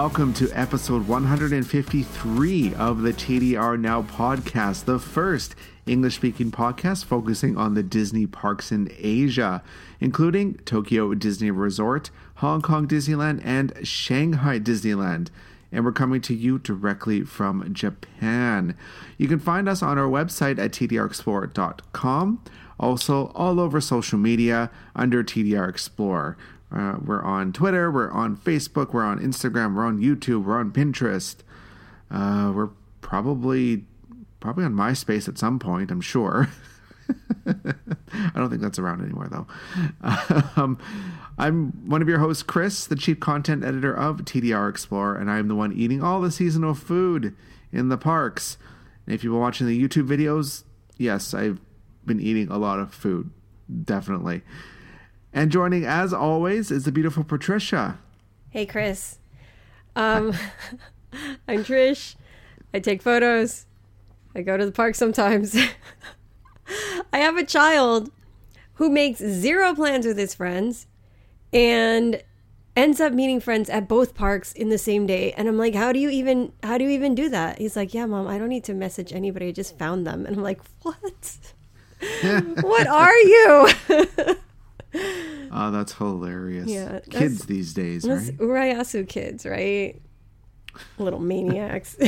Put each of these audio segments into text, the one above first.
Welcome to episode 153 of the TDR Now podcast, the first English speaking podcast focusing on the Disney parks in Asia, including Tokyo Disney Resort, Hong Kong Disneyland, and Shanghai Disneyland. And we're coming to you directly from Japan. You can find us on our website at tdrexplorer.com, also all over social media under TDR Explorer. Uh, we're on Twitter, we're on Facebook, we're on Instagram, we're on YouTube, we're on Pinterest. Uh, we're probably probably on MySpace at some point, I'm sure. I don't think that's around anymore though. Um, I'm one of your hosts, Chris, the chief content editor of TDR Explorer, and I'm the one eating all the seasonal food in the parks. And if you've been watching the YouTube videos, yes, I've been eating a lot of food, definitely. And joining, as always, is the beautiful Patricia. Hey, Chris. Um, I'm Trish. I take photos. I go to the park sometimes. I have a child who makes zero plans with his friends and ends up meeting friends at both parks in the same day and i'm like how do you even how do you even do that he's like yeah mom i don't need to message anybody i just found them and i'm like what what are you Oh, that's hilarious. Yeah, kids these days, that's right? Urayasu kids, right? Little maniacs.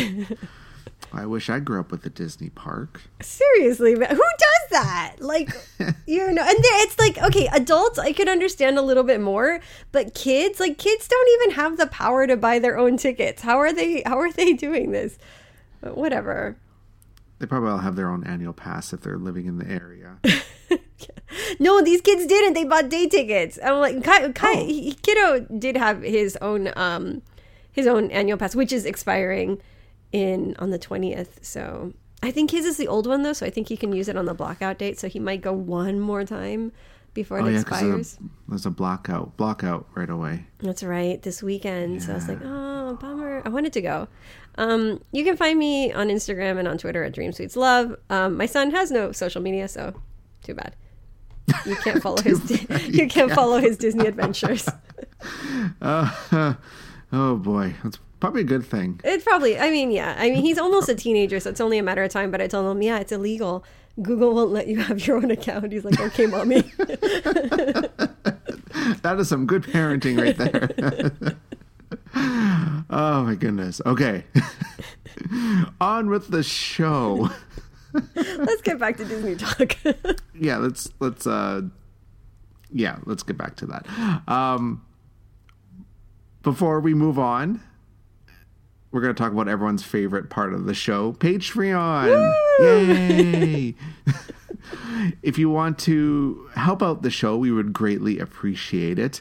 I wish I grew up with a Disney park. Seriously, who does that? Like, you know, and it's like, okay, adults, I could understand a little bit more, but kids, like, kids don't even have the power to buy their own tickets. How are they? How are they doing this? But whatever. They probably all have their own annual pass if they're living in the area. no, these kids didn't. They bought day tickets. I'm like, Kai, Kai, oh. Kiddo did have his own um his own annual pass, which is expiring in on the twentieth. So I think his is the old one though, so I think he can use it on the blockout date. So he might go one more time before it oh, yeah, expires. There's a, there's a blockout, blockout right away. That's right, this weekend. Yeah. So I was like, oh, bummer. I wanted to go. Um, you can find me on Instagram and on Twitter at Dream Sweets Love. Um, my son has no social media, so too bad. You can't follow his. you can't follow his Disney adventures. uh, oh boy, that's probably a good thing. It's probably. I mean, yeah. I mean, he's almost a teenager, so it's only a matter of time. But I told him, yeah, it's illegal. Google won't let you have your own account. He's like, okay, mommy. that is some good parenting right there. oh my goodness. Okay. On with the show. let's get back to Disney talk. yeah, let's let's uh yeah, let's get back to that. Um before we move on, we're going to talk about everyone's favorite part of the show, Patreon. Woo! Yay! if you want to help out the show, we would greatly appreciate it.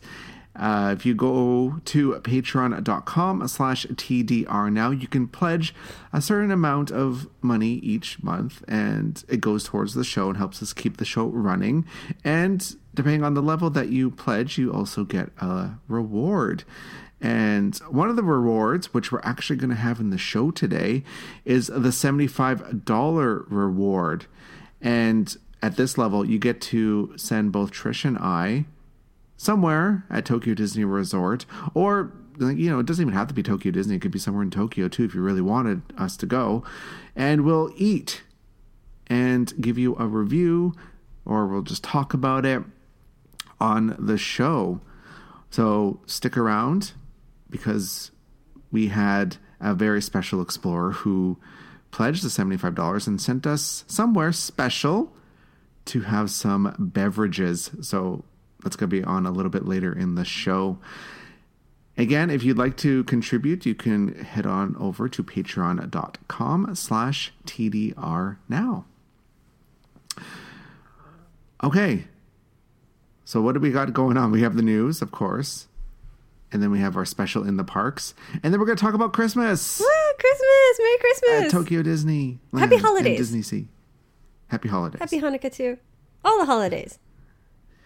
Uh, if you go to patreon.com slash TDR now, you can pledge a certain amount of money each month, and it goes towards the show and helps us keep the show running. And depending on the level that you pledge, you also get a reward. And one of the rewards, which we're actually going to have in the show today, is the $75 reward. And at this level, you get to send both Trish and I somewhere at Tokyo Disney Resort, or you know, it doesn't even have to be Tokyo Disney. It could be somewhere in Tokyo too, if you really wanted us to go. And we'll eat and give you a review, or we'll just talk about it on the show. So stick around because we had a very special explorer who pledged the $75 and sent us somewhere special to have some beverages. So that's going to be on a little bit later in the show. Again, if you'd like to contribute, you can head on over to patreon.com slash TDR now. Okay. So what do we got going on? We have the news, of course and then we have our special in the parks, and then we're going to talk about Christmas. Woo, Christmas! Merry Christmas! At Tokyo Disney. Happy holidays! Disney Sea. Happy holidays. Happy Hanukkah too. All the holidays.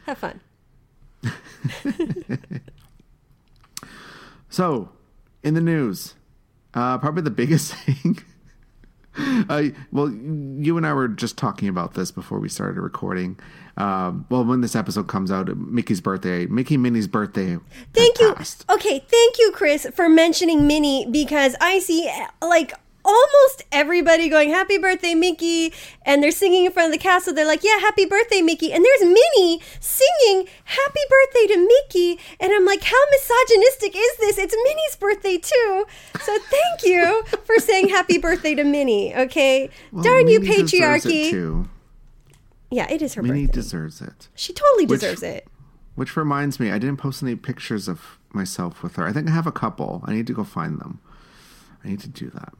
Have fun. so, in the news, uh, probably the biggest thing uh, well, you and I were just talking about this before we started recording. Um, well, when this episode comes out, Mickey's birthday, Mickey Minnie's birthday. Thank you. passed. Okay, thank you, Chris, for mentioning Minnie because I see like almost everybody going happy birthday mickey and they're singing in front of the castle they're like yeah happy birthday mickey and there's minnie singing happy birthday to mickey and i'm like how misogynistic is this it's minnie's birthday too so thank you for saying happy birthday to minnie okay Well, darn you Minnie it, patriarchy yeah it is her Minnie birthday deserves it. she totally Which- deserves it Which reminds me, I didn't post any pictures of myself with her. I think I have a couple. I need to go find them. I need to do that.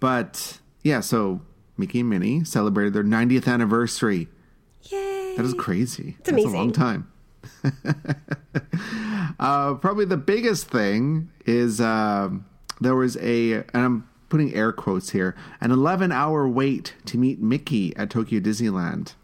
But yeah, so Mickey and Minnie celebrated their 90th anniversary. yay That is crazy. It's That's a long time. uh, probably the biggest thing is um, there was a, and I'm putting air quotes here, an 11 hour wait to meet Mickey at Tokyo Disneyland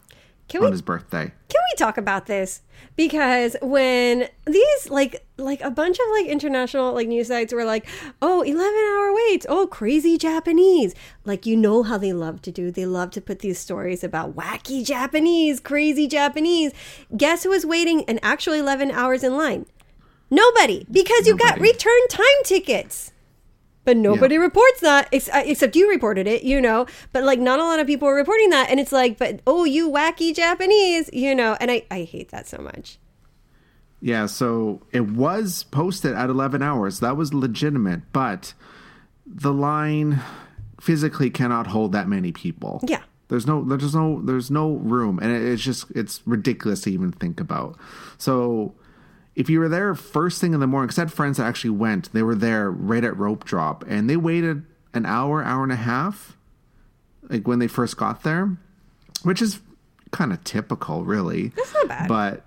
can on we his birthday. Can we talk about this? Because when these like like a bunch of like international like news sites were like, "Oh, 11 hour waits. Oh, crazy Japanese." Like you know how they love to do. They love to put these stories about wacky Japanese, crazy Japanese. Guess who was waiting an actual 11 hours in line? Nobody, because you got Nobody. return time tickets. But nobody reports that, ex- uh, except you reported it, you know. But like, not a lot of people are reporting that, and it's like, but oh, you wacky Japanese, you know. And I, I hate that so much. Yeah, so it was posted at 11 hours. That was legitimate, but the line physically cannot hold that many people. Yeah. There's no there's no there's no room and it, it's just it's ridiculous to even think about. So if you were there first thing in the morning, 'cause I had friends that actually went, they were there right at rope drop and they waited an hour, hour and a half, like when they first got there, which is kind of typical, really. That's not bad. But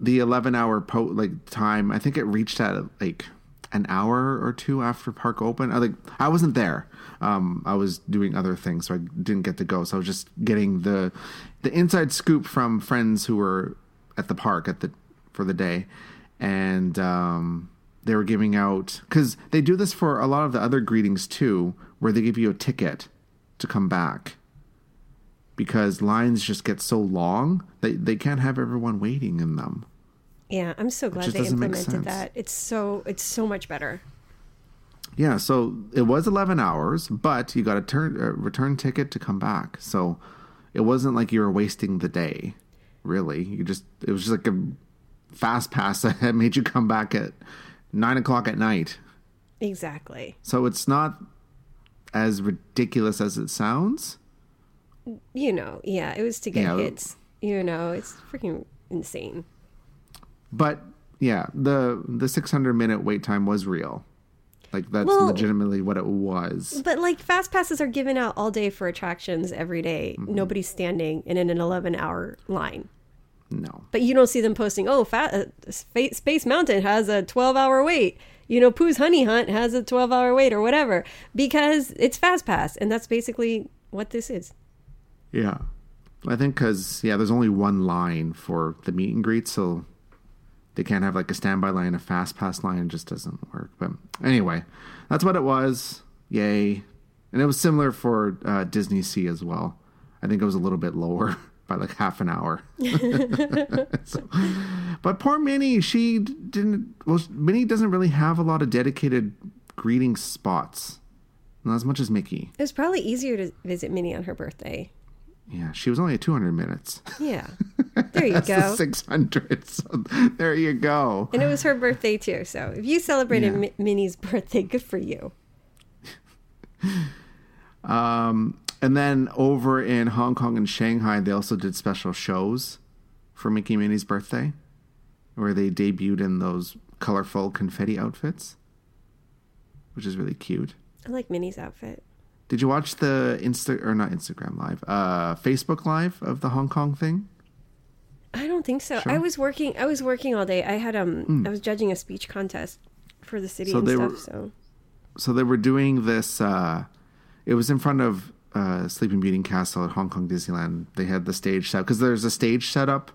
the 11 hour po- like time, I think it reached at like an hour or two after park open. I like I wasn't there. Um, I was doing other things, so I didn't get to go. So I was just getting the the inside scoop from friends who were at the park at the for the day, and um, they were giving out because they do this for a lot of the other greetings too, where they give you a ticket to come back because lines just get so long they they can't have everyone waiting in them. Yeah, I'm so glad they implemented that. It's so it's so much better. Yeah, so it was 11 hours, but you got a turn a return ticket to come back. So it wasn't like you were wasting the day, really. You just it was just like a fast pass that made you come back at nine o'clock at night. Exactly. So it's not as ridiculous as it sounds. You know, yeah, it was to get Yeah. hits. You know, it's freaking insane. But yeah, the the 600 minute wait time was real. Like that's Well- legitimately what it was. But like fast passes are given out all day for attractions every day. Mm-hmm. Nobody's standing in an 11 hour line. No. But you don't see them posting, oh, fa- uh, Space, Space Mountain has a 12 hour wait. You know, Pooh's Honey Hunt has a 12 hour wait or whatever because it's Fast Pass. And that's basically what this is. Yeah. I think because, yeah, there's only one line for the meet and greet, so they can't have like a standby line, a fast pass line. It just doesn't work. But anyway, that's what it was. Yay. And it was similar for uh, Disney Sea as well. I think it was a little bit lower by like half an hour. So- but poor Minnie, she didn't, well, Minnie doesn't really have a lot of dedicated greeting spots. Not as much as Mickey. It was probably easier to visit Minnie on her birthday. Yeah, she was only at 200 minutes. Yeah. There you go. the 600. So there you go. And it was her birthday too. So if you celebrated Yeah. Mi- Minnie's birthday, good for you. Um, and then over in Hong Kong and Shanghai, they also did special shows for Mickey Minnie's birthday, where they debuted in those colorful confetti outfits, which is really cute. I like Minnie's outfit. Did you watch the Insta or not Instagram live, uh, Facebook live of the Hong Kong thing? I don't think so. Sure. I was working. I was working all day. I had um. I was judging a speech contest for the city So and they stuff. were- So so they were doing this uh it was in front of uh sleeping beauty castle at hong kong disneyland they had the stage set because there's a stage set up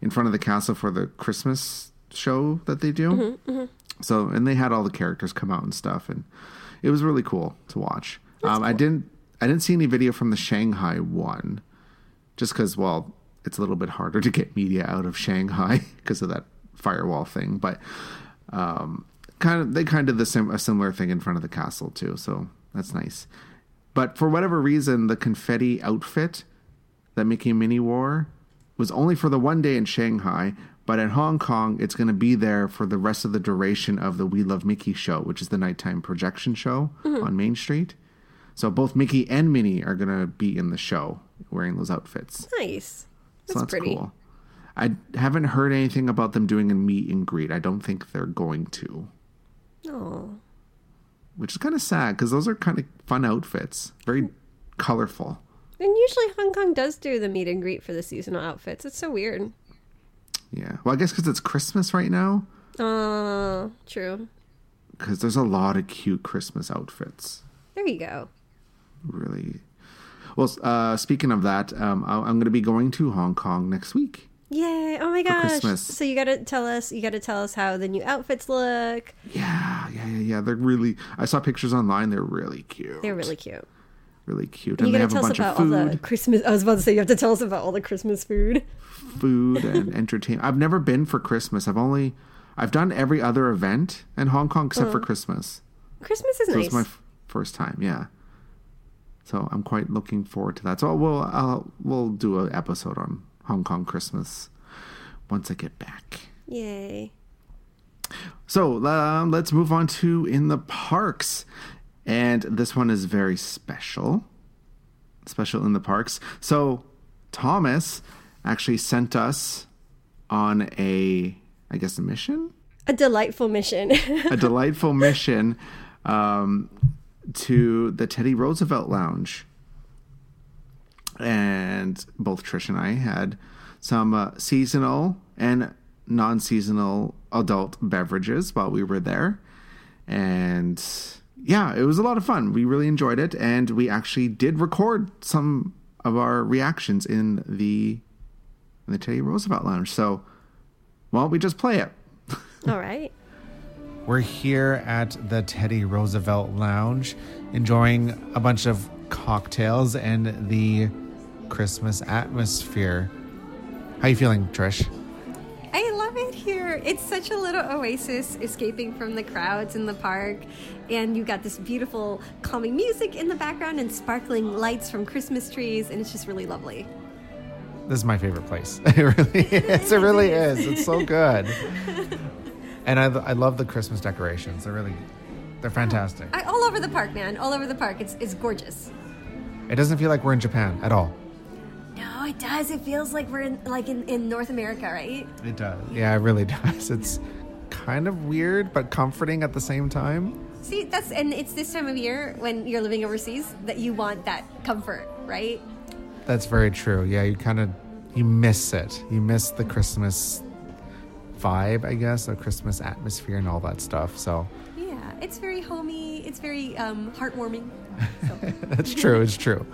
in front of the castle for the christmas show that they do so and they had all the characters come out and stuff and it was really cool to watch Um, I didn't I didn't see any video from the Shanghai one, just because well, it's a little bit harder to get media out of Shanghai because of that firewall thing. But um, kind of they kind of did the sim- a similar thing in front of the castle too, so that's nice. But for whatever reason, the confetti outfit that Mickey and Minnie wore was only for the one day in Shanghai. But in Hong Kong, it's going to be there for the rest of the duration of the We Love Mickey show, which is the nighttime projection show mm-hmm. on Main Street. So both Mickey and Minnie are going to be in the show wearing those outfits. Nice. So That's that's pretty. cool. I haven't heard anything about them doing a meet and greet. I don't think they're going to, Oh, which is kind of sad because those are kind of fun outfits, very colorful. and usually Hong Kong does do the meet and greet for the seasonal outfits. It's so weird. Yeah. Well, I guess because it's Christmas right now, Oh, true. because there's a lot of cute Christmas outfits. There you go. Really. Well, uh, speaking of that, um, I'm going to be going to Hong Kong next week. Yay! Oh my gosh! So you gotta tell us. You gotta tell us how the new outfits look. Yeah, yeah, yeah, yeah. They're really. I saw pictures online. They're really cute. They're really cute. really cute, And you they gotta have a tell us bunch of about all the Christmas. I was about to say you have to tell us about all the Christmas food. food and entertainment. I've never been for Christmas. I've only I've done every other event in Hong Kong except for uh-huh. Christmas. Christmas is So nice. it's my f- first time. Yeah. So I'm quite looking forward to that. So we'll I'll, we'll do an episode on Hong Kong Christmas once I get back. Yay! So um, let's move on to in the parks, and this one is very special. Special in the parks. So Thomas actually sent us on a, I guess, a mission, A delightful mission. a delightful mission um, to the Teddy Roosevelt Lounge, and both Trish and I had some uh, seasonal and non-seasonal adult beverages while we were there, and yeah, it was a lot of fun. We really enjoyed it, and we actually did record some of our reactions in the in the Teddy Roosevelt Lounge. So, why don't we just play it? all right. We're here at the Teddy Roosevelt Lounge, enjoying a bunch of cocktails and the Christmas atmosphere. How you feeling, Trish? I love it here. It's such a little oasis escaping from the crowds in the park. And you got this beautiful calming music in the background and sparkling lights from Christmas trees. And it's just really lovely. This is my favorite place. It really is. It really is. It's so good. And I, I love the Christmas decorations. They're really, they're fantastic. I, all over the park, man. All over the park. It's, it's gorgeous. It doesn't feel like we're in Japan at all. It does. It feels like we're in, like in, in North America, right? It does. Yeah, it really does. It's kind of weird but comforting at the same time. See, that's and it's this time of year when you're living overseas that you want that comfort, right? That's very true. Yeah, you kind of you miss it. You miss the Christmas vibe, I guess, the Christmas atmosphere and all that stuff. So Yeah, it's very homey. It's very um, heartwarming. So. that's true. It's true.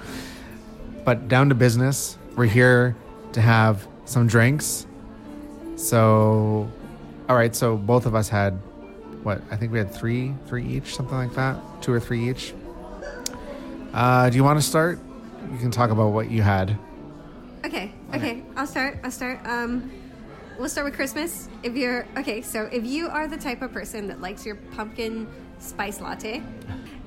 But down to business. We're here to have some drinks. So, all right. So both of us had what? I think we had three, three each, something like that. Two or three each. Uh, do you want to start? You can talk about what you had. Okay, okay, I'll start. I'll start. Um, we'll start with Christmas. If you're okay, so if you are the type of person that likes your pumpkin spice latte,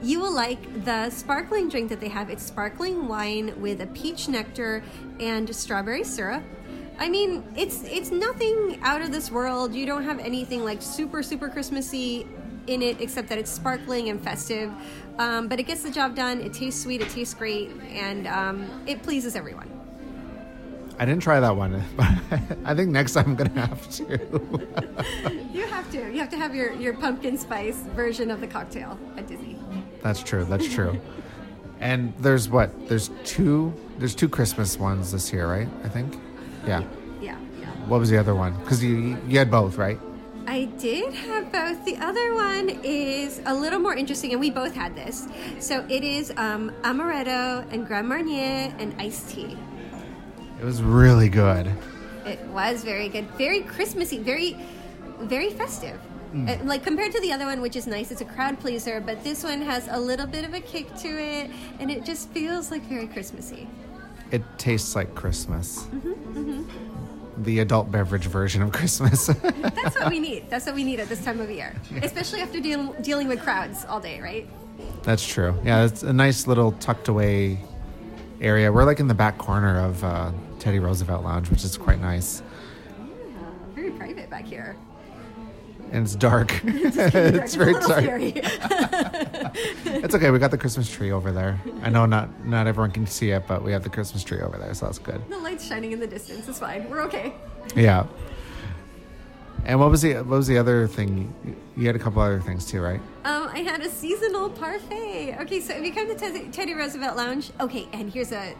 you will like the sparkling drink that they have. It's sparkling wine with a peach nectar and strawberry syrup. I mean, it's it's nothing out of this world. You don't have anything like super super Christmassy in it, except that it's sparkling and festive. Um, but it gets the job done. It tastes sweet. It tastes great, and um, it pleases everyone. I didn't try that one, but I think next time I'm gonna have to. You have to. You have to have your, your pumpkin spice version of the cocktail at Disney. That's true. That's true. And there's what? There's two. There's two Christmas ones this year, right? I think. Yeah. Yeah, yeah. What was the other one? Because you you had both, right? I did have both. The other one is a little more interesting, and we both had this. So it is um, amaretto and Grand Marnier and iced tea. It was really good. It was very good, very Christmassy, very, very festive. Uh, like compared to the other one, which is nice, it's a crowd pleaser, but this one has a little bit of a kick to it, and it just feels like very Christmassy. It tastes like Christmas. The adult beverage version of Christmas. That's what we need. That's what we need at this time of year, especially after deal- dealing with crowds all day, right? That's true. Yeah, it's a nice little tucked away area. We're like in the back corner of uh, Teddy Roosevelt Lounge, which is quite nice. Very private back here. And it's dark. it's It's very dark. It's okay. We got the Christmas tree over there. I know not not everyone can see it, but we have the Christmas tree over there, so that's good. the light's shining in the distance. It's fine. We're okay. Yeah. And what was the what was the other thing? You had a couple other things too, right? Um, I had a seasonal parfait. Okay, so if you come to Teddy Roosevelt Lounge, okay, and here's a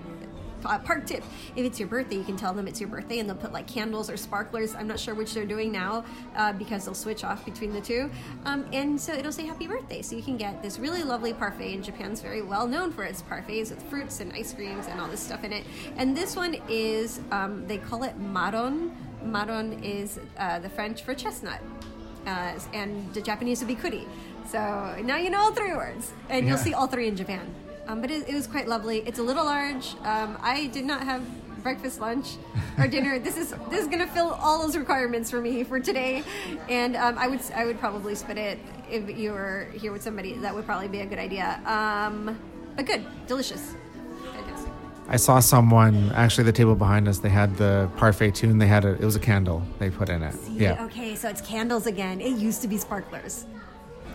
uh, park tip: if it's your birthday, you can tell them it's your birthday, and they'll put like candles or sparklers. I'm not sure which they're doing now uh, because they'll switch off between the two. Um, and so it'll say happy birthday, so you can get this really lovely parfait. And Japan's very well known for its parfaits with fruits and ice creams and all this stuff in it. And this one is um, they call it maron. Maron is uh, the French for chestnut uh, and the Japanese would be kuri. So now you know all three words, and you'll see all three in Japan. Um, but it, it was quite lovely. It's a little large. Um, I did not have breakfast, lunch, or dinner. this is this is gonna fill all those requirements for me for today, and um, I would I would probably split it if you were here with somebody. That would probably be a good idea. Um, but good, delicious, fantastic. I saw someone actually the table behind us. They had the parfait tune. They had a it was a candle they put in it. Yeah. Okay, so it's candles again. It used to be sparklers.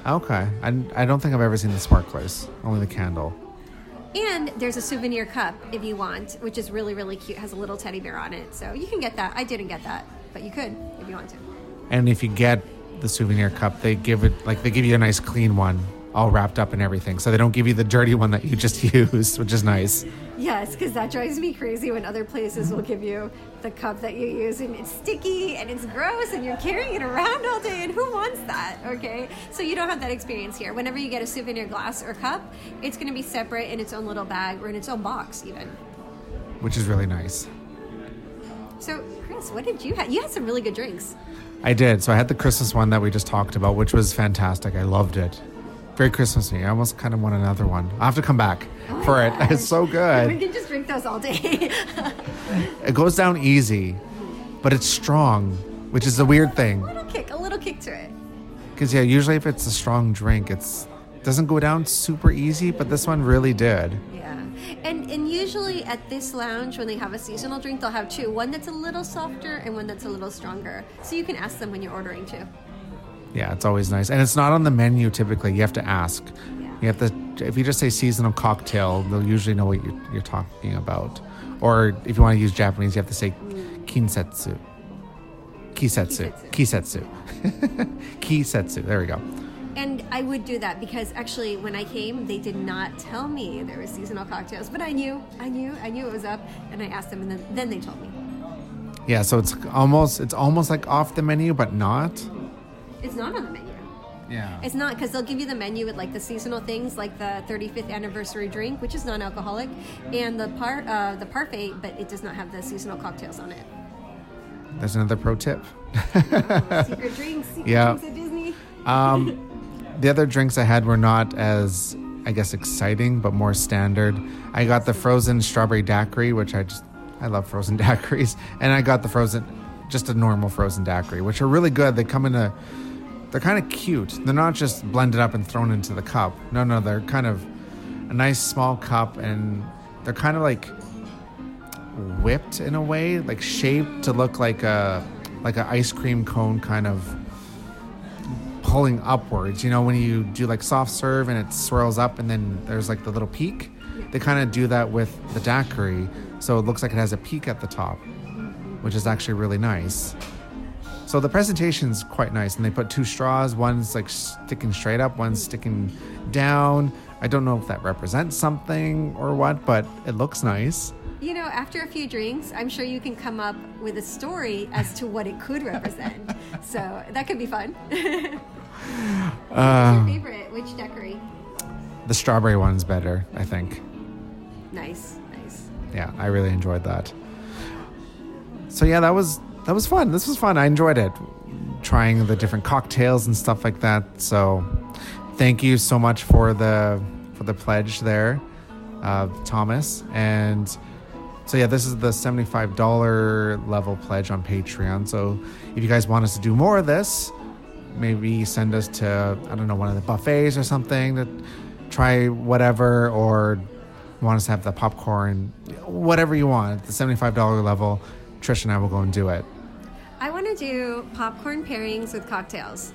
Okay. I, I don't think I've ever seen the sparklers. Only the candle. And there's a souvenir cup if you want, which is really, really cute. Has a little teddy bear on it. So you can get that. I didn't get that, but you could if you want to. And if you get the souvenir cup, they give it like they give you a nice clean one, all wrapped up and everything. So they don't give you the dirty one that you just used, which is nice. Yes, because that drives me crazy when other places will give you the cup that you use and it's sticky and it's gross and you're carrying it around all day and who wants that? Okay, so you don't have that experience here. Whenever you get a souvenir glass or cup, it's going to be separate in its own little bag or in its own box, even. Which is really nice. So, Chris, what did you have? You had some really good drinks. I did. So I had the Christmas one that we just talked about, which was fantastic. I loved it. Very Christmassy. I almost kind of want another one. I'll have to come back Oh for it. It's so good. We can just drink those all day. It goes down easy, but it's strong, which is a weird thing. a little kick, a little kick to it. Because yeah, usually if it's a strong drink, it's doesn't go down super easy, but this one really did. Yeah, and and usually at this lounge when they have a seasonal drink, they'll have two: one that's a little softer and one that's a little stronger. So you can ask them when you're ordering too. Yeah, it's always nice, and it's not on the menu typically. You have to ask. Yeah. You have to. If you just say seasonal cocktail, they'll usually know what you're, you're talking about. Or if you want to use Japanese, you have to say kinsetsu. Kisetsu. Kisetsu. Kisetsu. There we go. And I would do that because actually, when I came, they did not tell me there were seasonal cocktails, but I knew, I knew, I knew it was up, and I asked them, and then, then they told me. Yeah, so it's almost it's almost like off the menu, but not. It's not on the menu. Yeah. It's not because they'll give you the menu with like the seasonal things, like the 35th anniversary drink, which is non-alcoholic, and the par uh, the parfait, but it does not have the seasonal cocktails on it. There's another pro tip. Secret drinks, secret Yeah. drinks at Disney. Um, the other drinks I had were not as, I guess, exciting, but more standard. I got the frozen strawberry daiquiri, which I just, I love frozen daiquiris, and I got the frozen, just a normal frozen daiquiri, which are really good. They come in a, they're kind of cute. They're not just blended up and thrown into the cup. No, no, they're kind of a nice small cup, and they're kind of like whipped in a way, like shaped to look like a, like an ice cream cone kind of pulling upwards. You know, when you do like soft serve and it swirls up and then there's like the little peak, they kind of do that with the daiquiri. So it looks like it has a peak at the top, which is actually really nice. So the presentation's quite nice, and they put two straws. One's like sticking straight up, one's sticking down. I don't know if that represents something or what, but it looks nice. You know, after a few drinks, I'm sure you can come up with a story as to what it could represent. so that could be fun. Uh, your favorite? Which daiquiri? the strawberry one's better, I think. Nice, nice. yeah i really enjoyed that so yeah that was that was fun this was fun i enjoyed it trying the different cocktails and stuff like that. So, thank you so much for the for the pledge there, uh, Thomas. And so yeah, this is the seventy-five dollar level pledge on Patreon. So if you guys want us to do more of this, maybe send us to I don't know one of the buffets or something to try whatever, or want us to have the popcorn, whatever you want at the seventy-five dollar level. Trish and I will go and do it. I want to do popcorn pairings with cocktails.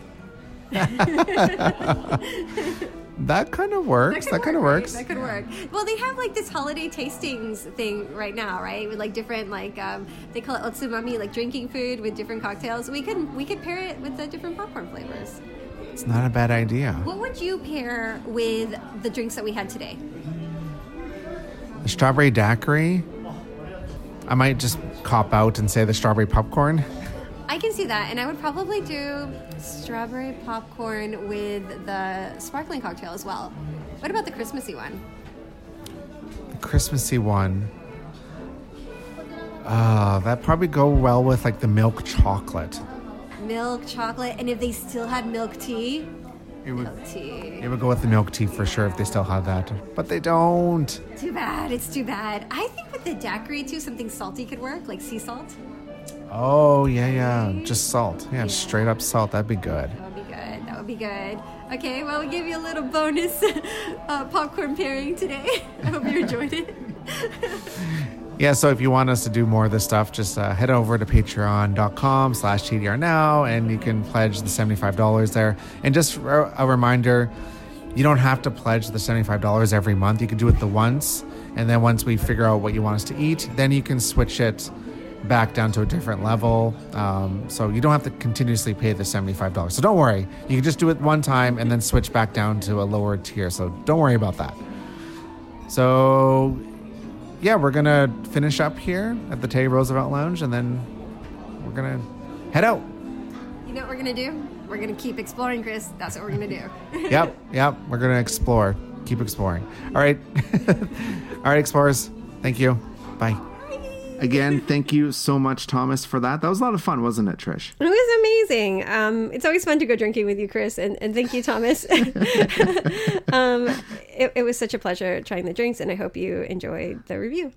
That kind of works. That, kind of work, right? works. That could work. Well, they have like this holiday tastings thing right now, right? With like different like um, they call it otsumami, like drinking food with different cocktails. We could we could pair it with the different popcorn flavors. It's not a bad idea. What would you pair with the drinks that we had today? The strawberry daiquiri. I might just cop out and say the strawberry popcorn. I can see that, and I would probably do strawberry popcorn with the sparkling cocktail as well. What about the Christmassy one? The Christmassy one. Uh, that probably go well with like the milk chocolate. Milk chocolate, and if they still had milk tea, It would, milk tea. it would go with the milk tea for sure if they still had that, but they don't. Too bad. It's too bad. I think with the daiquiri too, something salty could work, like sea salt. Oh yeah, yeah, just salt. Yeah, straight up salt. That'd be good. That would be good. That would be good. Okay, well, we gave you a little bonus uh, popcorn pairing today. I hope you enjoyed it. Yeah, so if you want us to do more of this stuff, just uh, head over to patreon.com slash TDR now and you can pledge the $75 there. And just a a reminder, you don't have to pledge the $75 every month. You can do it the once. And then once we figure out what you want us to eat, then you can switch it back down to a different level. Um, so you don't have to continuously pay the $75. So don't worry. You can just do it one time and then switch back down to a lower tier. So don't worry about that. So yeah, we're gonna finish up here at the Teddy Roosevelt Lounge, and then we're gonna head out. You know what we're going to do? We're going to keep exploring, Chris. That's what we're going to do. Yep, yep. We're gonna explore. Keep exploring. All right, all right, explorers. Thank you. Bye. Again, thank you so much, Thomas, for that. That was a lot of fun, wasn't it, Trish? It was amazing. Um, it's always fun to go drinking with you, Chris, and, and thank you, Thomas. um, it, it was such a pleasure trying the drinks, and I hope you enjoyed the review.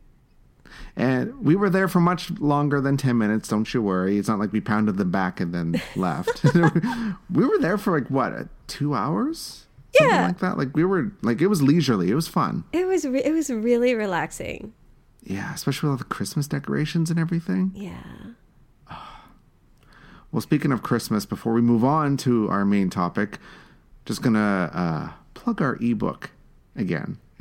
And we were there for much longer than 10 minutes, don't you worry. It's not like we pounded them back and then left. we were there for like, what, uh, two hours? Something Yeah. like that. Like, we were, like, it was leisurely. It was fun. It was re- it was really relaxing. Yeah, especially with all the Christmas decorations and everything. Yeah. Well, speaking of Christmas, before we move on to our main topic, just gonna uh, plug our ebook again.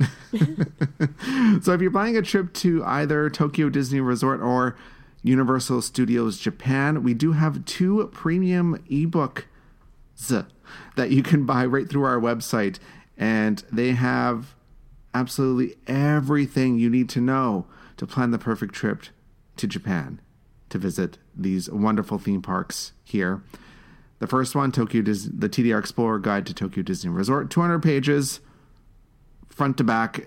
so, if you're buying a trip to either Tokyo Disney Resort or Universal Studios Japan, we do have two premium ebooks that you can buy right through our website, and they have absolutely everything you need to know to plan the perfect trip to Japan to visit these wonderful theme parks here. The first one, Tokyo Dis- the TDR Explorer Guide to Tokyo Disney Resort, 200 pages, front to back.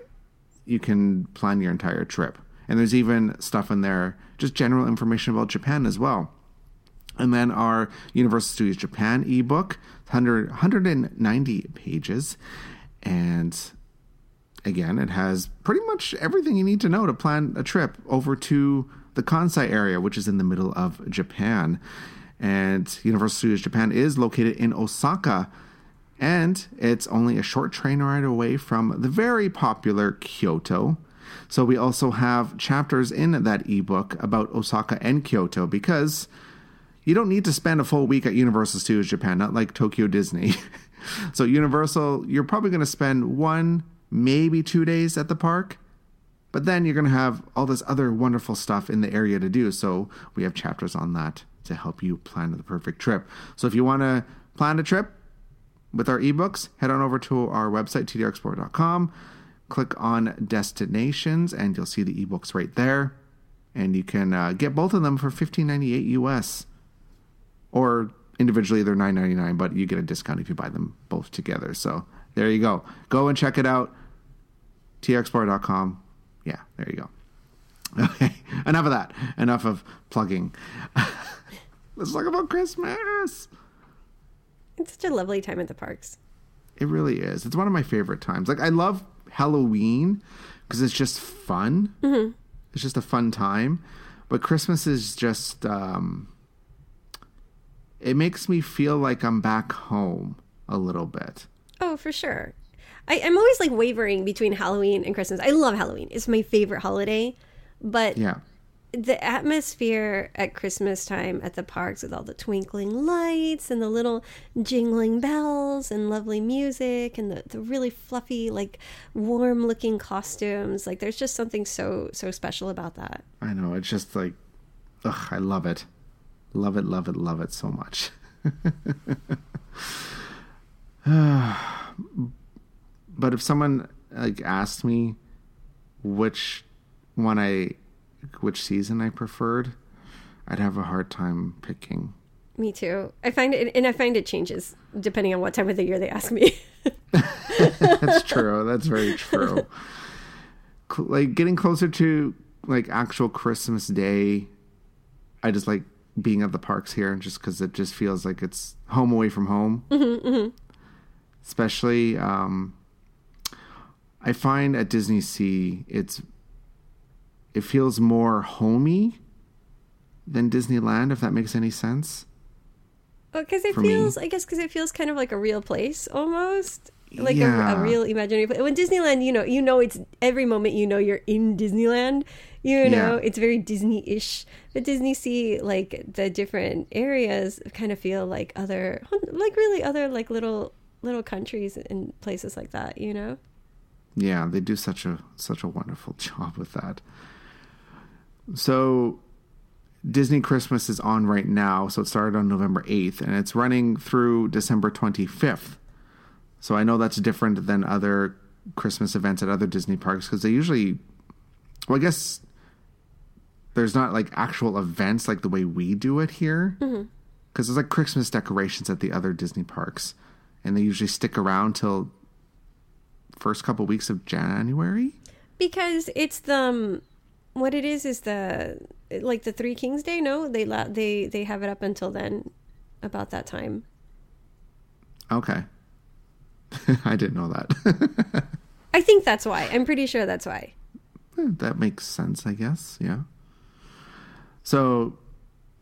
You can plan your entire trip. And there's even stuff in there, just general information about Japan as well. And then our Universal Studios Japan ebook, 100, 190 pages. And again, it has pretty much everything you need to know to plan a trip over to the Kansai area, which is in the middle of Japan. And Universal Studios Japan is located in Osaka, and it's only a short train ride away from the very popular Kyoto. So we also have chapters in that ebook about Osaka and Kyoto because you don't need to spend a full week at Universal Studios Japan, not like Tokyo Disney. so Universal, you're probably going to spend one, maybe two days at the park, but then you're going to have all this other wonderful stuff in the area to do. So we have chapters on that to help you plan the perfect trip. So if you want to plan a trip with our ebooks, head on over to our website, tdrexplorer.com, click on destinations, and you'll see the ebooks right there. And you can uh, get both of them for $15.98 US or individually they're nine ninety nine, but you get a discount if you buy them both together. So there you go. Go and check it out. txbar.com. Yeah, there you go. Okay, enough of that. Enough of plugging. Let's talk about Christmas. It's such a lovely time at the parks. It really is. It's one of my favorite times. Like I love Halloween because it's just fun. Mm-hmm. It's just a fun time. But Christmas is just um it makes me feel like I'm back home a little bit. Oh, for sure. I, I'm always like wavering between Halloween and Christmas. I love Halloween. It's my favorite holiday. But Yeah. the atmosphere at Christmas time at the parks with all the twinkling lights and the little jingling bells and lovely music and the, the really fluffy, like warm looking costumes. Like there's just something so, so special about that. I know. It's just like ugh, I love it. Love it, love it, love it so much. but if someone like asked me which one I which season I preferred, I'd have a hard time picking. Me too. I find it, and I find it changes depending on what time of the year they ask me. That's true. That's very true. Like getting closer to like actual Christmas Day, I just like being at the parks here just because it just feels like it's home away from home. Mm-hmm, mm-hmm. Especially, um, I find at Disney Sea, it's it feels more homey than Disneyland, if that makes any sense. Because it For me. feels, I guess, because it feels kind of like a real place almost, like a, Yeah. a real imaginary place. When Disneyland, you know, you know, it's every moment you know you're in Disneyland. You know, Yeah. it's very Disney-ish. But Disney Sea, like the different areas, kind of feel like other, like really other, like little little countries and places like that. You know. Yeah, they do such a such a wonderful job with that. So Disney Christmas is on right now, so it started on November 8th and it's running through December 25th. So I know that's different than other Christmas events at other Disney parks because they usually well, I guess there's not like actual events like the way we do it here. Mm-hmm. Because there's like Christmas decorations at the other Disney parks, and they usually stick around till first couple weeks of January. Because it's the um, what it is is the like the Three Kings Day. No, they la- they they have it up until then, about that time. Okay. I didn't know that. I think that's why. I'm pretty sure that's why. that makes sense, I guess. Yeah. So,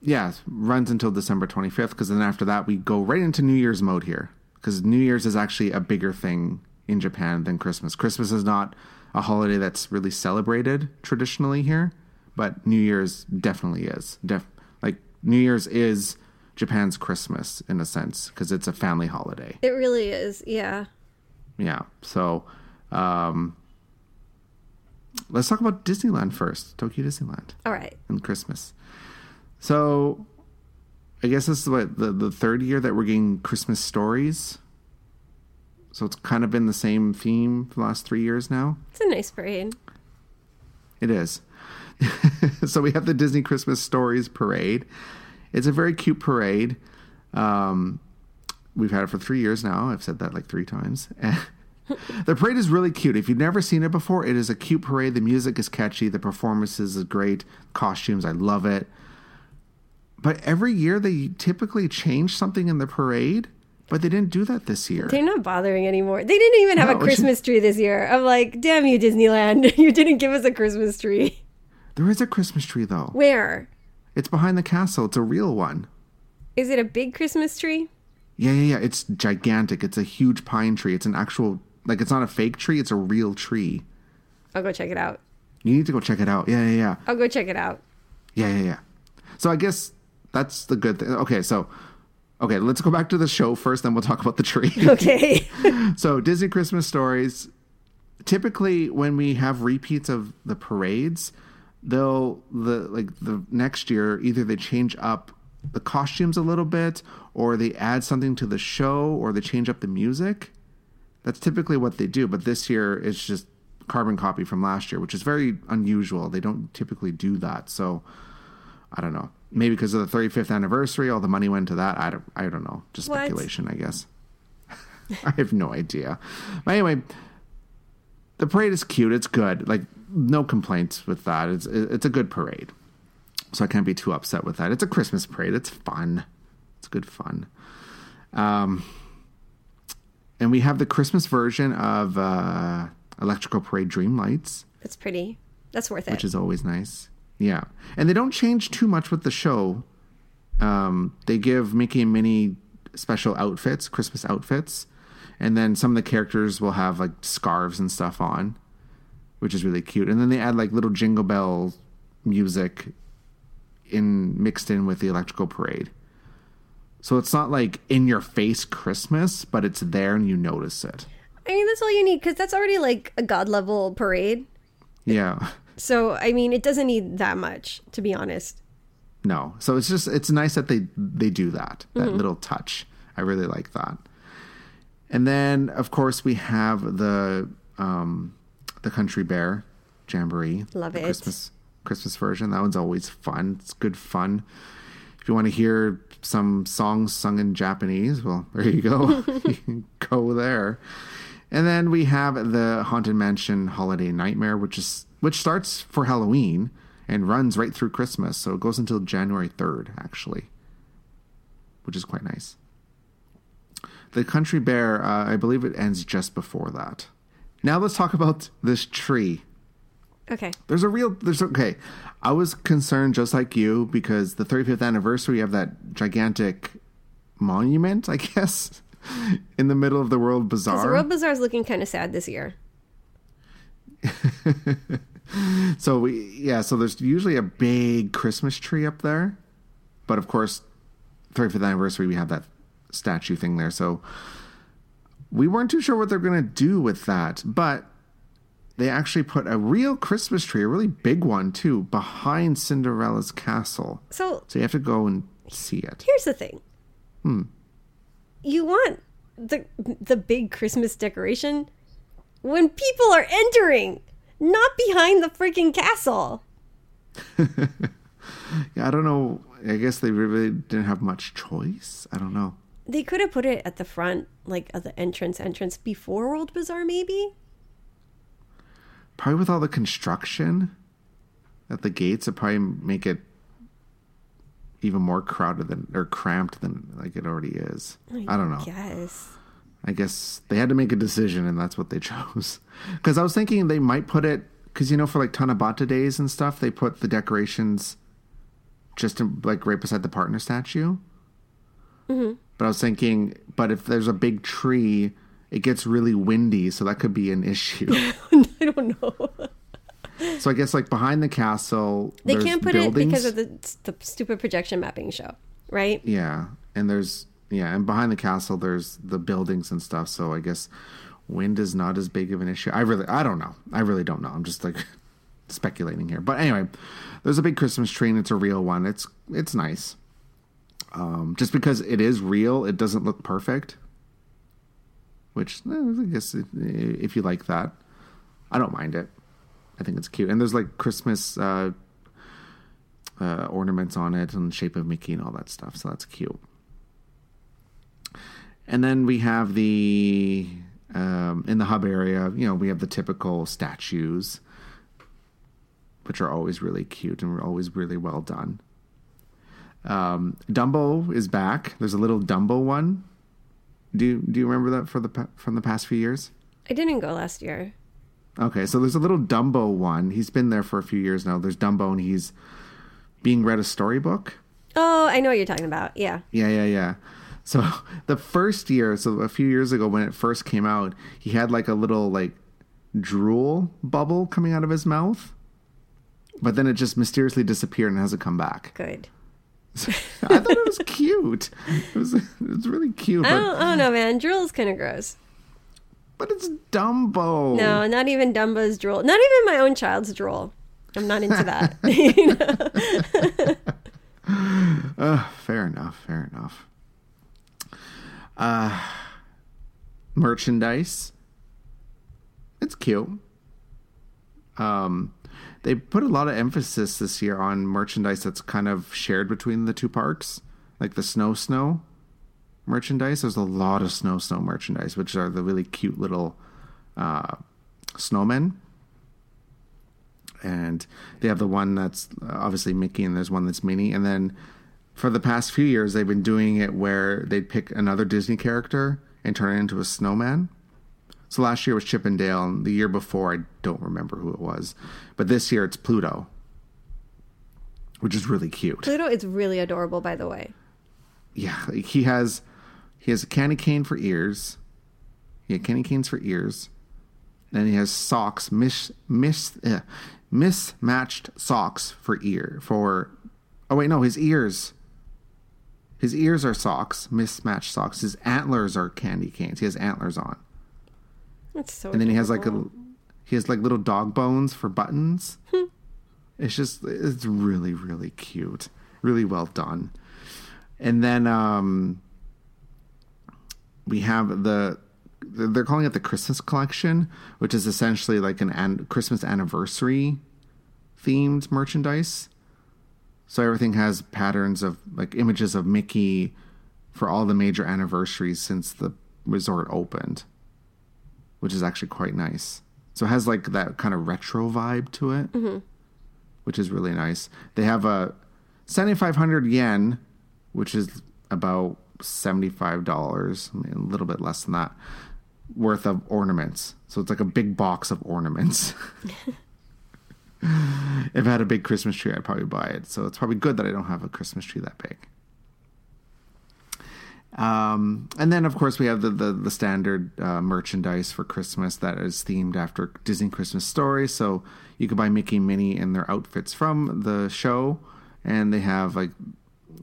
yeah, runs until December 25th because then after that we go right into New Year's mode here because New Year's is actually a bigger thing in Japan than Christmas. Christmas is not a holiday that's really celebrated traditionally here, but New Year's definitely is. Def- like New Year's is Japan's Christmas in a sense because it's a family holiday. It really is. Yeah. Yeah. So, um, let's talk about Disneyland first. Tokyo Disneyland All right. and Christmas. So, I guess this is what the the third year that we're getting Christmas stories. So it's kind of been the same theme for the last three years now. It's a nice parade. It is. so we have the Disney Christmas Stories Parade. It's a very cute parade. Um, we've had it for three years now. I've said that like three times. the parade is really cute. If you've never seen it before, it is a cute parade. The music is catchy. The performances is great. Costumes, I love it. But every year they typically change something in the parade, but they didn't do that this year. They're not bothering anymore. They didn't even have No, a Christmas tree this year. I'm like, damn you, Disneyland. You didn't give us a Christmas tree. There is a Christmas tree though. Where? It's behind the castle. It's a real one. Is it a big Christmas tree? Yeah, yeah, yeah. It's gigantic. It's a huge pine tree. It's an actual, like, it's not a fake tree. It's a real tree. I'll go check it out. You need to go check it out. Yeah, yeah, yeah. I'll go check it out. Yeah, yeah, yeah. So I guess that's the good thing. Okay, so, okay, let's go back to the show first, then we'll talk about the tree. Okay. so Disney Christmas stories. Typically, when we have repeats of the parades, they'll the like the next year either they change up the costumes a little bit, or they add something to the show, or they change up the music. That's typically what they do. But this year, it's just carbon copy from last year, which is very unusual. They don't typically do that. So I don't know. Maybe because of the 35th anniversary, all the money went to that. I don't. I don't know. Just What? speculation, I guess. I have no idea. But anyway, the parade is cute. It's good. Like no complaints with that. It's it's a good parade. so I can't be too upset with that. It's a Christmas parade. It's fun. It's good fun. Um, and we have the Christmas version of uh, Electrical Parade Dream Lights, That's pretty. That's worth it. which is always nice. Yeah, and they don't change too much with the show. Um, they give Mickey and Minnie special outfits, Christmas outfits, and then some of the characters will have like scarves and stuff on, which is really cute. And then they add like little jingle bell music in mixed in with the electrical parade. So it's not like in your face Christmas, but it's there and you notice it. I mean, that's all you need because that's already like a god level parade. Yeah. So, I mean, it doesn't need that much, to be honest. No. So it's just it's nice that they they do that. That little touch. I really like that. And then of course we have the um the Country Bear Jamboree. Love it. Christmas Christmas version. That one's always fun. It's good fun. If you want to hear some songs sung in Japanese, well, there you go. you can go there. And then we have the Haunted Mansion Holiday Nightmare, which is which starts for Halloween and runs right through Christmas, so it goes until January third, actually, which is quite nice. The Country Bear, uh, I believe it ends just before that. Now let's talk about this tree. Okay. There's a real there's okay. I was concerned just like you because the 35th anniversary of that gigantic monument, I guess, in the middle of the World Bazaar. The World Bazaar is looking kind of sad this year. So we yeah, so there's usually a big Christmas tree up there. But of course, 35th anniversary we have that statue thing there. So we weren't too sure what they're going to do with that, but they actually put a real Christmas tree, a really big one too, behind Cinderella's castle. So, So you have to go and see it. here's the thing. Hmm. You want the the big Christmas decoration when people are entering, not behind the freaking castle. Yeah, I don't know. I guess they really didn't have much choice. I don't know. They could have put it at the front, like at the entrance entrance before World Bazaar, maybe. Probably with all the construction at the gates, it probably make it even more crowded than or cramped than like it already is. I don't know. Yes. I guess they had to make a decision, and that's what they chose. Because I was thinking they might put it because you know for like Tanabata days and stuff, they put the decorations just in, like right beside the partner statue. Mm-hmm. But I was thinking, but if there's a big tree, it gets really windy, so that could be an issue. I don't know. so I guess like behind the castle, They can't put buildings. it because of the, the stupid projection mapping show, right? Yeah, and there's yeah, and behind the castle there's the buildings and stuff. So I guess wind is not as big of an issue. I really I don't know. I really don't know. I'm just like speculating here. But anyway, there's a big Christmas tree and it's a real one. It's it's nice. Um, just because it is real, it doesn't look perfect. Which eh, I guess if, you like that, I don't mind it. I think it's cute, and there's like Christmas uh, uh, ornaments on it and shape of Mickey and all that stuff. So that's cute. And then we have the um, in the hub area. You know, we have the typical statues, which are always really cute and we're always really well done. Um, Dumbo is back. There's a little Dumbo one. Do you, do you remember that for the from the past few years? I didn't go last year. Okay, so there's a little Dumbo one. He's been there for a few years now. There's Dumbo, and he's being read a storybook. Oh, I know what you're talking about. Yeah. Yeah, yeah, yeah. So the first year, so a few years ago when it first came out, he had like a little like drool bubble coming out of his mouth. But then it just mysteriously disappeared and hasn't come back. Good. I thought it was cute. It was it was really cute, I don't, I don't know, man. Drool is kind of gross. but it's Dumbo. No, not even Dumbo's drool. Not even my own child's drool. I'm not into that. Uh, fair enough. Fair enough. Uh, merchandise. It's cute. Um, they put a lot of emphasis this year on merchandise that's kind of shared between the two parks, like the snow snow merchandise. There's a lot of snow snow merchandise, which are the really cute little uh, snowmen. and they have the one that's obviously Mickey, and there's one that's Minnie, and then for the past few years they've been doing it where they'd pick another Disney character and turn it into a snowman. So last year was Chip and Dale, and the year before I don't remember who it was, but this year it's Pluto, which is really cute. Pluto is really adorable, by the way. Yeah, he has he has a candy cane for ears. He had candy canes for ears. Then he has socks, mis mis uh, mismatched socks for ear for. Oh wait, no, his ears. His ears are socks, mismatched socks. His antlers are candy canes. He has antlers on, That's so. and then he has like a he has like little dog bones for buttons. it's just it's really really cute, really well done. And then um we have the they're calling it the Christmas collection, which is essentially like an, an Christmas anniversary themed merchandise. So everything has patterns of like images of Mickey for all the major anniversaries since the resort opened, which is actually quite nice. So it has like that kind of retro vibe to it, mm-hmm. which is really nice. They have a 7,500 yen, which is about $75, I mean, a little bit less than that, worth of ornaments. So it's like a big box of ornaments. if I had a big Christmas tree, I'd probably buy it. So it's probably good that I don't have a Christmas tree that big. Um, and then, of course, we have the the, the standard uh, merchandise for Christmas that is themed after Disney Christmas stories. So you can buy Mickey and Minnie in their outfits from the show, and they have like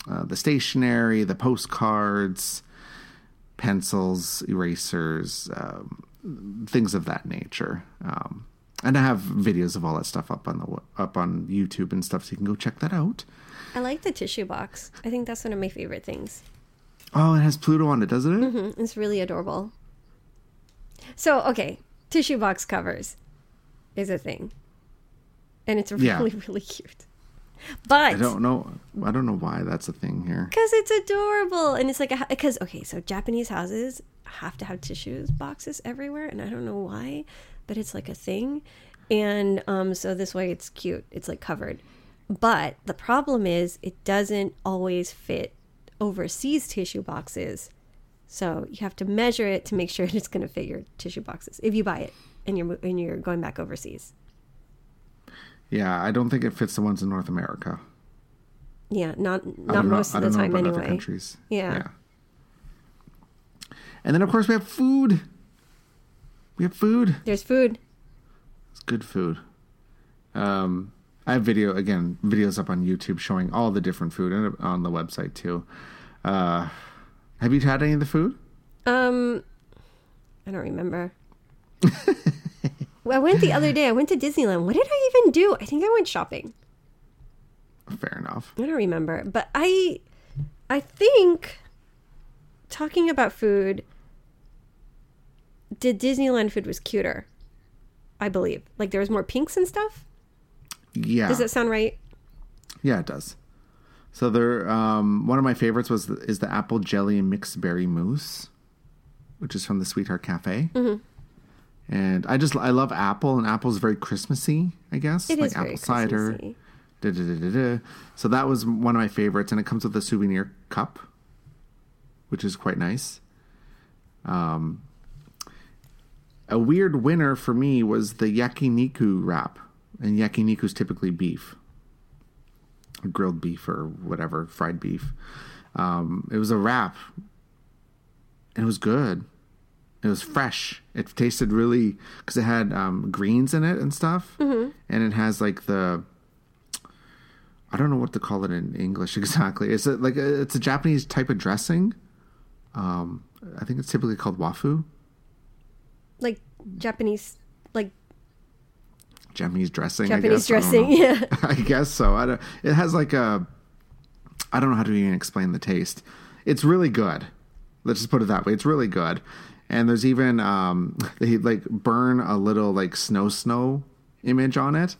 uh, the stationery, the postcards, pencils, erasers, um, things of that nature. Um, and I have videos of all that stuff up on the up on YouTube and stuff, so you can go check that out. I like the tissue box. I think that's one of my favorite things. Oh, it has Pluto on it, doesn't it? Mm, It's really adorable. So, okay, tissue box covers is a thing. And it's really, Yeah. really cute. But I don't know. I don't know why that's a thing here. because it's adorable and it's like a because okay so japanese houses have to have tissues boxes everywhere and i don't know why but it's like a thing and um so this way it's cute it's like covered but the problem is it doesn't always fit overseas tissue boxes so you have to measure it to make sure it's going to fit your tissue boxes if you buy it and you're and you're going back overseas Yeah, I don't think it fits the ones in North America. yeah not not know- most of the time anyway countries. Yeah. And then of course we have food. We have food. there's food It's good food. Um, I have video again, videos up on YouTube showing all the different food and on the website too. Uh, have you had any of the food? Um, I don't remember. well, I went the other day. I went to Disneyland. What did I even do? I think I went shopping. Fair enough. I don't remember, but I, I think, talking about food, did Disneyland food was cuter. I believe, like there was more pinks and stuff. Yeah. Does that sound right? Yeah, it does. So there, um, one of my favorites was the, is the apple jelly and mixed berry mousse, which is from the Sweetheart Cafe. Mm-hmm. And I just I love apple, and apple's very Christmassy. I guess It like is apple cider. Christmassy. Da, da, da, da, da. So that was one of my favorites, and it comes with a souvenir cup, which is quite nice. Um, a weird winner for me was the yakiniku wrap, and yakiniku is typically beef, grilled beef, or whatever, fried beef. Um, it was a wrap, and it was good. It was fresh. It tasted really because it had um, greens in it and stuff, and it has like the I don't know what to call it in English exactly. It's a, like a, it's a Japanese type of dressing. Um, I think it's typically called wafu, Like Japanese, like Japanese dressing. Japanese I guess. I dressing. know. Yeah. I guess so. I don't, it has like a. I don't know how to even explain the taste. It's really good. Let's just put it that way. It's really good. And there's even um, they like burn a little like snow snow image on it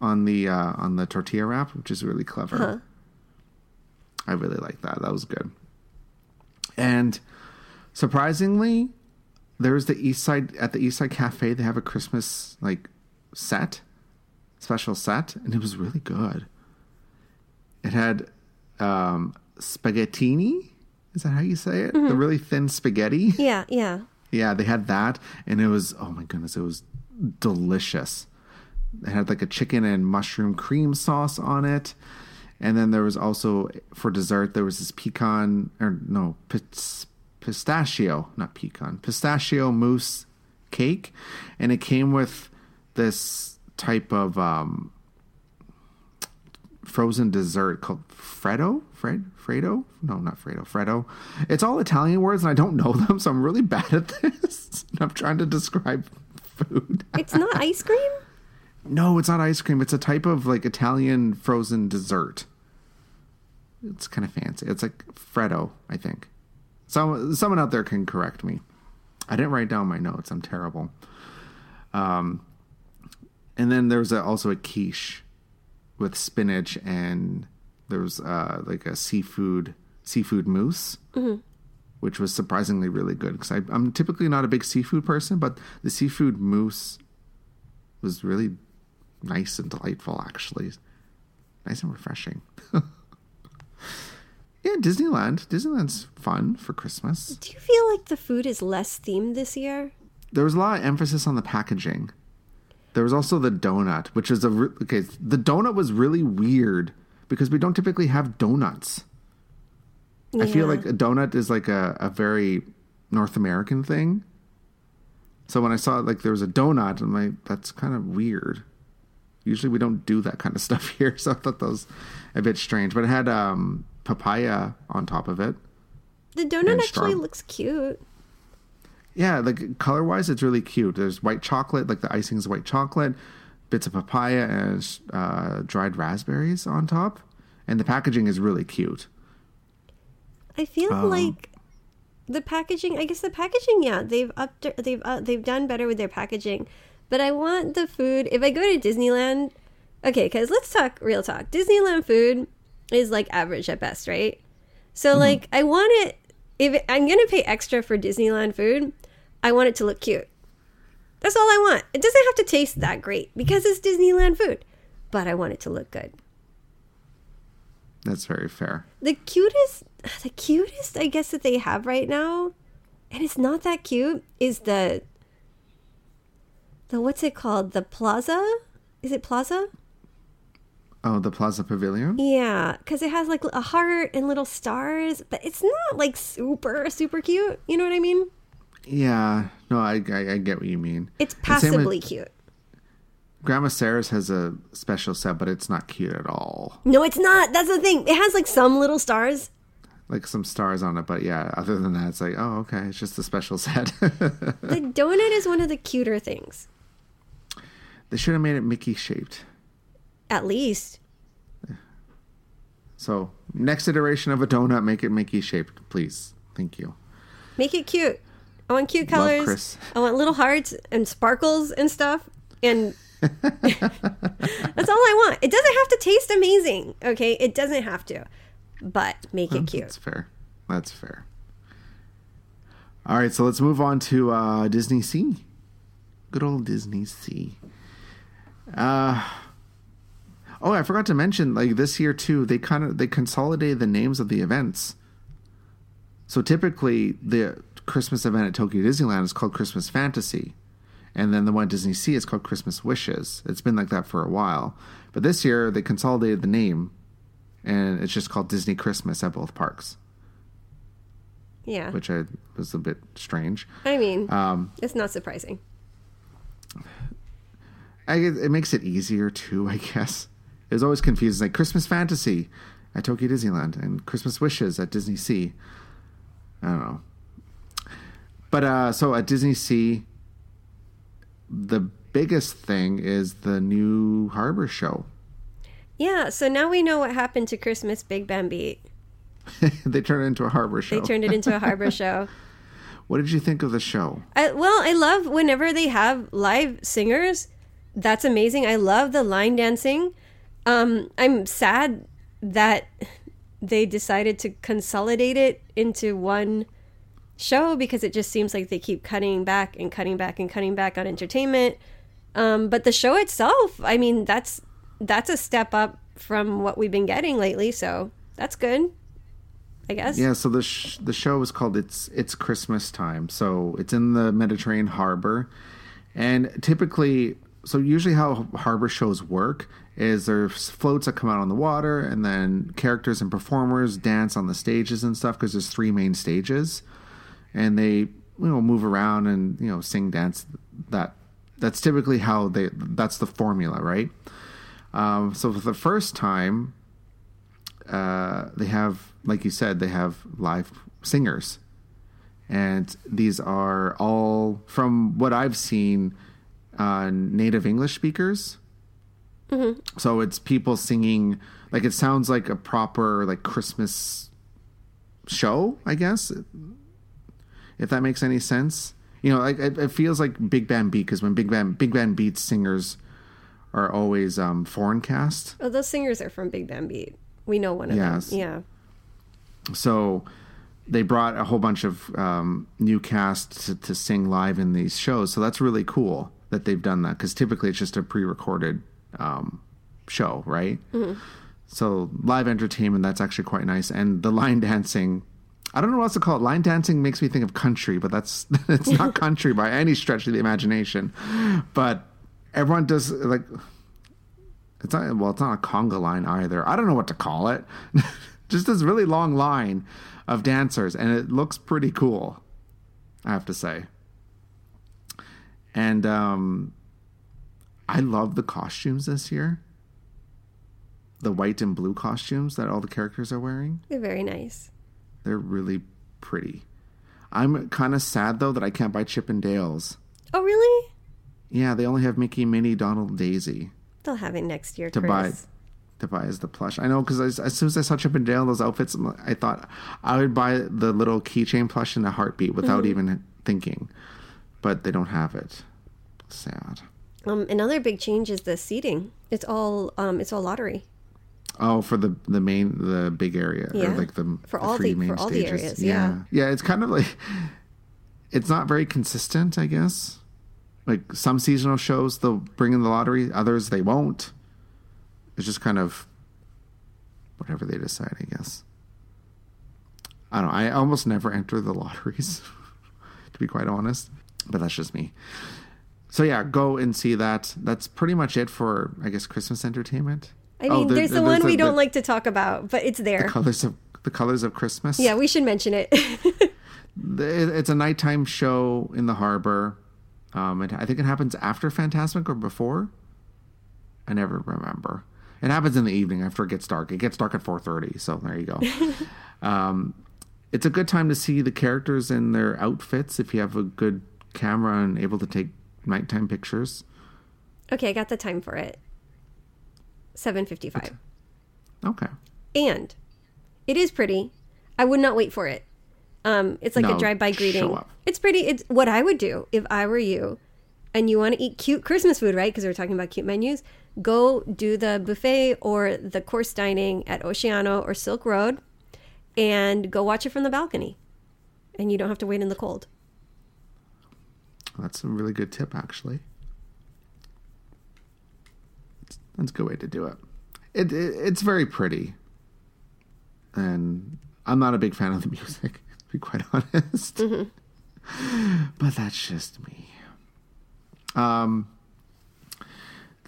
on the uh, on the tortilla wrap, which is really clever. I really like that. That was good. And surprisingly, there's the East Side at the East Side Cafe. They have a Christmas like set special set, and it was really good. It had um, spaghettini. Is that how you say it? The really thin spaghetti. Yeah, yeah. Yeah, they had that, and it was oh my goodness, it was delicious. It had like a chicken and mushroom cream sauce on it, and then there was also for dessert there was this pecan or no pis- pistachio, not pecan, pistachio mousse cake, and it came with this type of um, frozen dessert called Freddo. Fred Fredo? No, not Fredo. Freddo. It's all Italian words, and I don't know them, so I'm really bad at this. I'm trying to describe food. It's not ice cream? No, it's not ice cream. It's a type of like Italian frozen dessert. It's kind of fancy. It's like Freddo, I think. Some someone out there can correct me. I didn't write down my notes. I'm terrible. Um, and then there's a, also a quiche with spinach and there was uh, like a seafood seafood mousse, which was surprisingly really good because I'm typically not a big seafood person, but the seafood mousse was really nice and delightful. Actually, nice and refreshing. yeah, Disneyland. Disneyland's fun for Christmas. Do you feel like the food is less themed this year? There was a lot of emphasis on the packaging. There was also the donut, which is a re- okay. The donut was really weird because we don't typically have donuts. I feel like a donut is like a, a very North American thing. So when I saw like there was a donut, I'm like, that's kind of weird. Usually we don't do that kind of stuff here, so I thought that was a bit strange. But it had um, papaya on top of it. The donut actually straw- looks cute. Yeah, like color wise, it's really cute. There's white chocolate, like the icing is white chocolate, bits of papaya and uh, dried raspberries on top, and the packaging is really cute. I feel Um, like the packaging. I guess the packaging. Yeah, they've upped. They've uh, they've done better with their packaging. But I want the food. If I go to Disneyland, okay, because let's talk real talk. Disneyland food is like average at best, right? So mm-hmm. like, I want it. If I'm gonna pay extra for Disneyland food, I want it to look cute. That's all I want. It doesn't have to taste that great because it's Disneyland food, but I want it to look good. That's very fair. the cutest the cutest i guess that they have right now and it's not that cute is the the what's it called the plaza is it plaza Oh, the Plaza Pavilion. yeah because it has like a heart and little stars but it's not like super super cute you know what i mean Yeah, no, I, I I get what you mean. it's with- passably cute Grandma Sara's has a special set, but it's not cute at all. no it's not that's the thing it has like some little stars Like some stars on it, but yeah. Other than that, it's like, oh, okay, it's just a special set. the donut is one of the cuter things they should have made it Mickey shaped. At least So next iteration of a donut, make it Mickey shaped, please. Thank you. Make it cute. I want cute colors. I want little hearts and sparkles and stuff. And that's all I want. It doesn't have to taste amazing. Okay. It doesn't have to. But make it cute. That's fair. That's fair. All right, so let's move on to uh, Disney Sea. Good old Disney Sea. Uh, oh, I forgot to mention, like this year too, they kind of they consolidated the names of the events. So typically, the Christmas event at Tokyo Disneyland is called Christmas Fantasy, and then the one at Disney Sea is called Christmas Wishes. It's been like that for a while, but this year they consolidated the name, and it's just called Disney Christmas at both parks, Yeah. which I was a bit strange. I mean, Um, it's not surprising. I it makes it easier too, I guess. It was always confusing, like Christmas Fantasy at Tokyo Disneyland and Christmas Wishes at Disney Sea. I don't know. But uh so at Disney Sea the biggest thing is the new harbor show. Yeah. So now we know what happened to Christmas Big Band Beat. they turned it into a harbor show. They turned it into a harbor show. what did you think of the show? I, well, I love whenever they have live singers. That's amazing. I love the line dancing. Um, I'm sad that they decided to consolidate it into one show because it just seems like they keep cutting back and cutting back and cutting back on entertainment. Um, but the show itself, I mean, that's that's a step up from what we've been getting lately. So that's good. I guess. Yeah, so the sh- the show is called it's it's Christmas time. So it's in the Mediterranean harbor, and typically, so usually how harbor shows work is there's floats that come out on the water, and then characters and performers dance on the stages and stuff because there's three main stages, and they you know move around and you know sing dance that that's typically how they that's the formula right? Um, so for the first time uh, they have, like you said, they have live singers, and these are all from what I've seen, uh, native English speakers. So it's people singing, like it sounds like a proper like Christmas show, I guess, if that makes any sense. You know, like it, it feels like Big Band Beat because when Big Band Big Band Beat singers are always um, foreign cast. Oh, those singers are from Big Band Beat. We know one of Yes. them. Yeah. so they brought a whole bunch of um, new cast to, to sing live in these shows. So that's really cool that they've done that because typically it's just a pre-recorded um, show, right? So live entertainment that's actually quite nice, and the line dancing. I don't know what else to call it. Line dancing makes me think of country, but that's it's not country by any stretch of the imagination. But everyone does like it's not well, it's not a conga line either. I don't know what to call it. Just this really long line of dancers, and it looks pretty cool. I have to say. And um, I love the costumes this year. The white and blue costumes that all the characters are wearing. They're very nice. They're really pretty. I'm kind of sad though that I can't buy Chip and Dale's. Oh, really? Yeah, they only have Mickey, Minnie, Donald, Daisy. They'll have it next year, to Chris. buy to buy as the plush. I know because as, as soon as I saw Chip and Dale those outfits, I thought I would buy the little keychain plush in a heartbeat without mm-hmm. even thinking, but they don't have it. Sad. Um, another big change is the seating. It's all um, it's all lottery. Oh, for the the main the big area, Yeah. like the For the all three the- main for all the stages. areas, yeah. yeah, It's kind of like it's not very consistent, I guess. Like some seasonal shows, they'll bring in the lottery; others they won't. It's just kind of whatever they decide, I guess. I don't know. I almost never enter the lotteries, to be quite honest. But that's just me. So yeah, go and see that. That's pretty much it for, I guess, Christmas entertainment. I Oh, mean, there- there's the there's one we don't the- like to talk about, but it's there. The colors of the colors of Christmas. yeah, we should mention it. It's a nighttime show in the harbor. Um, it, I think it happens after Fantasmic or before. I never remember. It happens in the evening after it gets dark. It gets dark at four thirty. So there you go. um, it's a good time to see the characters in their outfits if you have a good camera and able to take nighttime pictures. okay, I got the time for it. 7:55. Okay. And it is pretty. I would not wait for it. Um, it's like No, a drive-by greeting. It's pretty. It's what I would do if I were you, and you want to eat cute Christmas food, right? Because we're talking about cute menus. Go do the buffet or the course dining at Oceano or Silk Road, and go watch it from the balcony, and you don't have to wait in the cold. That's a really good tip, actually. That's a good way to do it. It, it. It's very pretty, and I'm not a big fan of the music, to be quite honest. But that's just me. Um,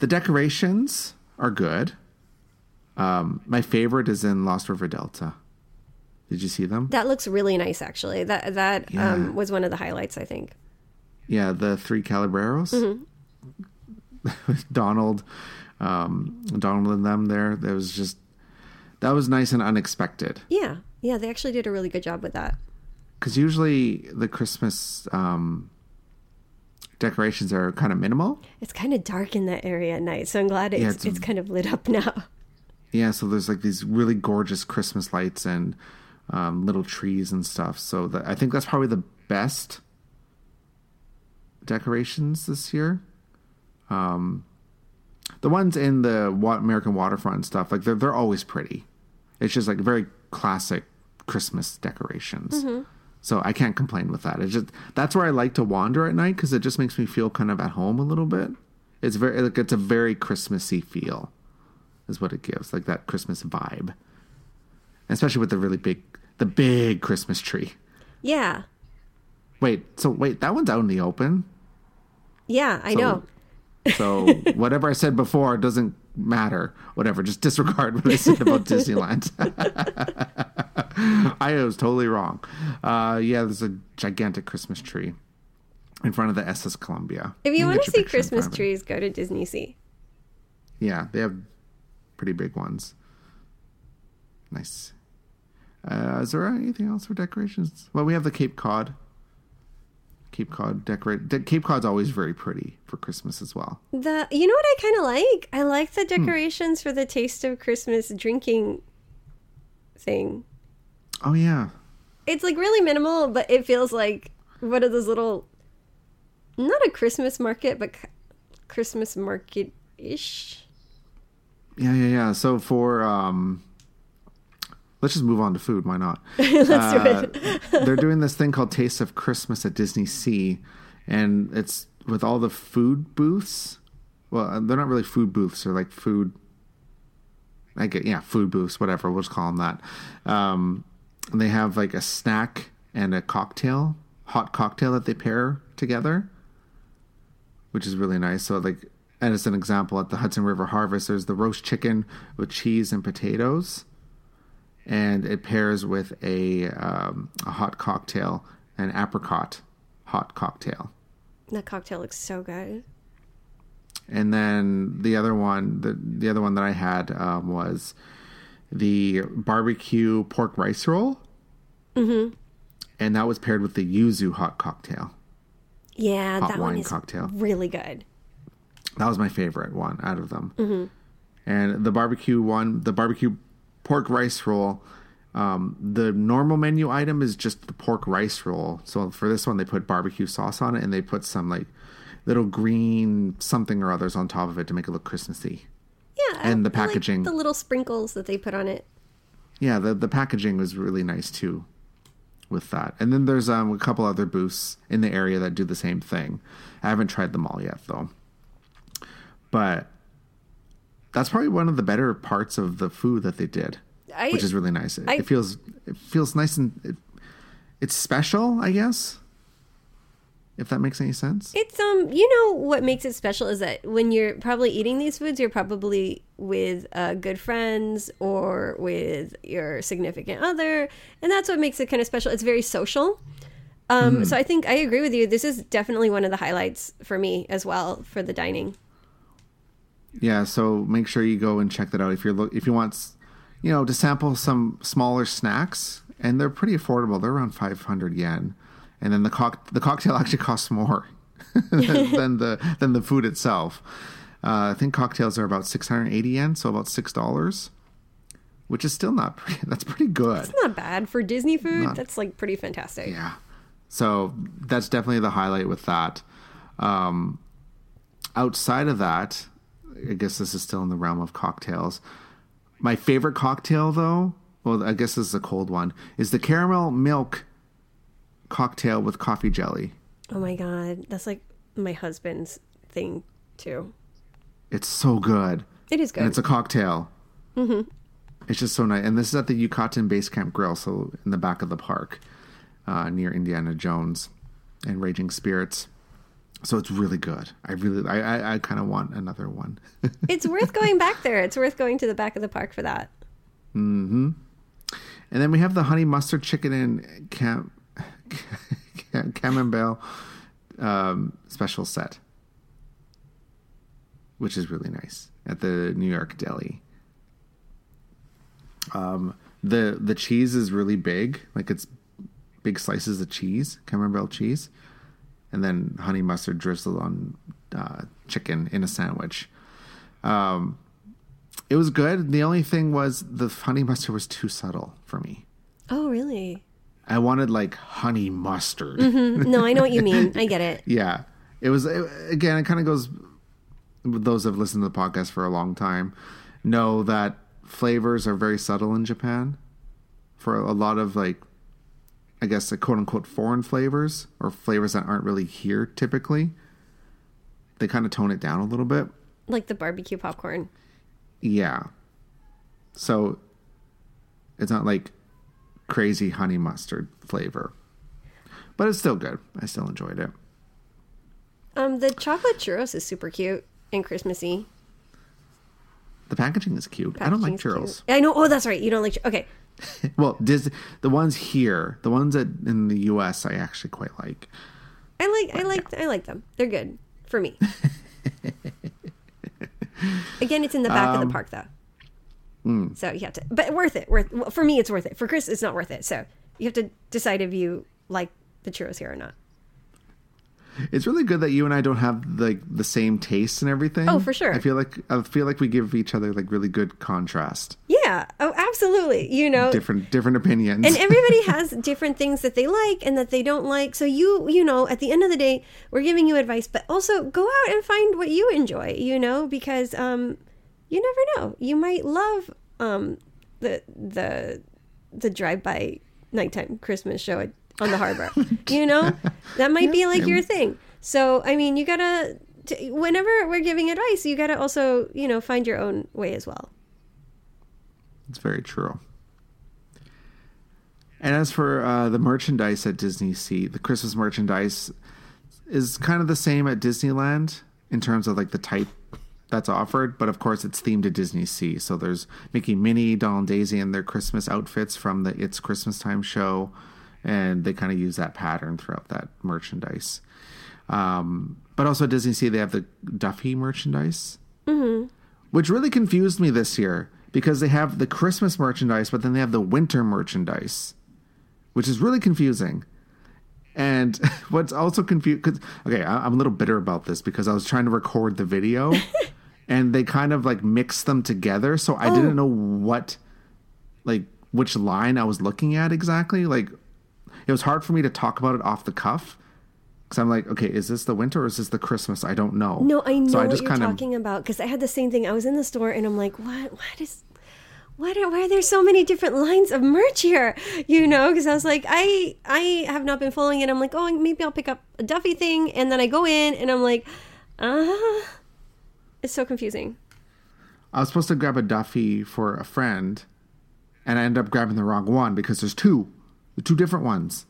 the decorations are good. Um, my favorite is in Lost River Delta. Did you see them? That looks really nice, actually. That that Yeah. um, was one of the highlights, I think. Yeah, the three Caballeros. Donald, um, Donald and them there. That was just that was nice and unexpected. Yeah, yeah, they actually did a really good job with that. Because usually the Christmas um, decorations are kind of minimal. It's kind of dark in that area at night, so I'm glad it's Yeah, it's, it's- kind of lit up now. Yeah, so there's like these really gorgeous Christmas lights and um, little trees and stuff. So that, I think that's probably the best decorations this year. Um, the ones in the American waterfront stuff, like they're they're always pretty. It's just like very classic Christmas decorations. So I can't complain with that. It's just that's where I like to wander at night because it just makes me feel kind of at home a little bit. It's very like it's a very Christmassy feel, is what it gives, like that Christmas vibe, especially with the really big, the big Christmas tree. Yeah. Wait, so wait, that one's out in the open. Yeah, I So- know. So whatever I said before doesn't matter. Whatever, just disregard what I said about Disneyland. I was totally wrong. Uh, yeah, there's a gigantic Christmas tree in front of the SS Columbia. If you can want to see Christmas front of it. trees, go to Disney Sea. Yeah, they have pretty big ones. Nice. Uh, is there anything else for decorations? Well, we have the Cape Cod. Cape Cod decorate. De- Cape Cod's always very pretty for Christmas as well. The you know what I kind of like? I like Hmm. the decorations for the Taste of Christmas drinking thing. Oh yeah, It's like really minimal, but it feels like one of those little not a Christmas market, but Christmas market ish. yeah, yeah, yeah. So for um, let's just move on to food. Why not? Let's Uh, do it. they're doing this thing called Taste of Christmas at Disney Sea, and it's with all the food booths. Well, uh, they're not really food booths; they're like food. I get yeah, food booths, whatever. We'll just call them that. Um, and they have like a snack and a cocktail, hot cocktail that they pair together, which is really nice. So like, and as an example, at the Hudson River Harvest, there's the roast chicken with cheese and potatoes and it pairs with a, um, a hot cocktail, an apricot hot cocktail. That cocktail looks so good. And then the other one, the the other one that I had um, was the barbecue pork rice roll, mm-hmm. and that was paired with the yuzu hot cocktail. Yeah, Hot that one wine is cocktail. really good. That was my favorite one out of them. Mhm. And the barbecue one, the barbecue pork rice roll, um, the normal menu item is just the pork rice roll. So for this one, they put barbecue sauce on it and they put some like little green something or others on top of it to make it look Christmassy. Yeah, I- And the I like packaging. the little sprinkles that they put on it. Yeah, the the packaging was really nice too with that. And then there's um, a couple other booths in the area that do the same thing. I haven't tried them all yet though. But that's probably one of the better parts of the food that they did, I, which is really nice. It, I- it feels it feels nice and it, it's special, I guess. If that makes any sense. It's um, you know what makes it special is that when you're probably eating these foods, you're probably with uh, good friends or with your significant other, and that's what makes it kind of special. It's very social. Um, So I think I agree with you. This is definitely one of the highlights for me as well for the dining. Yeah, so make sure you go and check that out if you're look if you want, you know, to sample some smaller snacks, and they're pretty affordable. They're around five hundred yen, and then the cock the cocktail actually costs more than, than the than the food itself. Uh, I think cocktails are about six hundred eighty yen, so about six dollars, which is still not pretty. That's pretty good. It's not bad for Disney food. That's like pretty fantastic. Yeah. So that's definitely the highlight with that. Um, outside of that, I guess this is still in the realm of cocktails. My favorite cocktail, though, well, I guess this is a cold one, is the caramel milk cocktail with coffee jelly. Oh my god, that's like my husband's thing too. It's so good. It is And good. it's a cocktail. Mm-hmm. It's just so nice. And this is at the Yucatan Base Camp Grill, so in the back of the park uh, near Indiana Jones and Raging Spirits. So it's really good. I really, I, I, I kind of want another one. it's worth going back there. It's worth going to the back of the park for that. Mm-hmm. And then we have the honey mustard chicken and cam, cam, camembert um, special set, which is really nice at the New York Deli. Um, the the cheese is really big, like it's big slices of cheese, camembert cheese, and then honey mustard drizzled on uh, chicken in a sandwich. Um, it was good. The only thing was the honey mustard was too subtle for me. Oh, really? I wanted like honey mustard. No, I know what you mean. I get it. Yeah, it was it, again. It kind of goes. Those have listened to the podcast for a long time know that flavors are very subtle in Japan. For a lot of like, I guess the quote unquote foreign flavors or flavors that aren't really here typically, they kind of tone it down a little bit. Like the barbecue popcorn. Yeah. So it's not like crazy honey mustard flavor. But it's still good. I still enjoyed it. Um, the chocolate churros is super cute and Christmassy. The packaging is cute. I don't like churros. cute. I know. Oh, that's right. You don't like. Okay. Well, Dis- the ones here, the ones that in the US, I actually quite like. I like. I like. I like them. They're good for me. Again, it's in the back Um, of the park though. hmm. So you have to, but worth it. Worth well, for me, it's worth it. For Chris, it's not worth it. So you have to decide if you like the churros here or not. It's really good that you and I don't have like the same tastes and everything. Oh, for sure. I feel like I feel like we give each other like really good contrast, Yeah. Oh, absolutely. You know, different different opinions. and everybody has different things that they like and that they don't like. So you you know at the end of the day we're giving you advice but also go out and find what you enjoy you know because um you never know. You might love um the the the drive by nighttime christmas show at, on the harbor you know? That might be like your thing. So i mean you gotta t- whenever we're giving advice you gotta also you know find your own way as well It's very true. And as for uh, the merchandise at Disney Sea, the Christmas merchandise is kind of the same at Disneyland in terms of like the type that's offered, but of course it's themed to Disney Sea. So there's Mickey, Minnie, Donald, and Daisy in their Christmas outfits from the It's Christmas Time show, and they kind of use that pattern throughout that merchandise. Um, but also at Disney Sea, they have the Duffy merchandise which really confused me this year because they have the Christmas merchandise, but then they have the winter merchandise, which is really confusing. And what's also confused, because okay, I, I'm a little bitter about this because I was trying to record the video, and they kind of like mixed them together, so I didn't oh. know what, like, which line I was looking at exactly. Like, it was hard for me to talk about it off the cuff. Because I'm like, okay, is this the winter or is this the Christmas? I don't know. No, I know So what just you're kinda- talking about because I had the same thing. I was in the store and I'm like, what? What is? What are, why are there so many different lines of merch here? You know, because I was like, I I have not been following it. I'm like, oh, maybe I'll pick up a Duffy thing, and then I go in and I'm like, ah, it's so confusing. I was supposed to grab a Duffy for a friend, and I ended up grabbing the wrong one because there's two, the two different ones.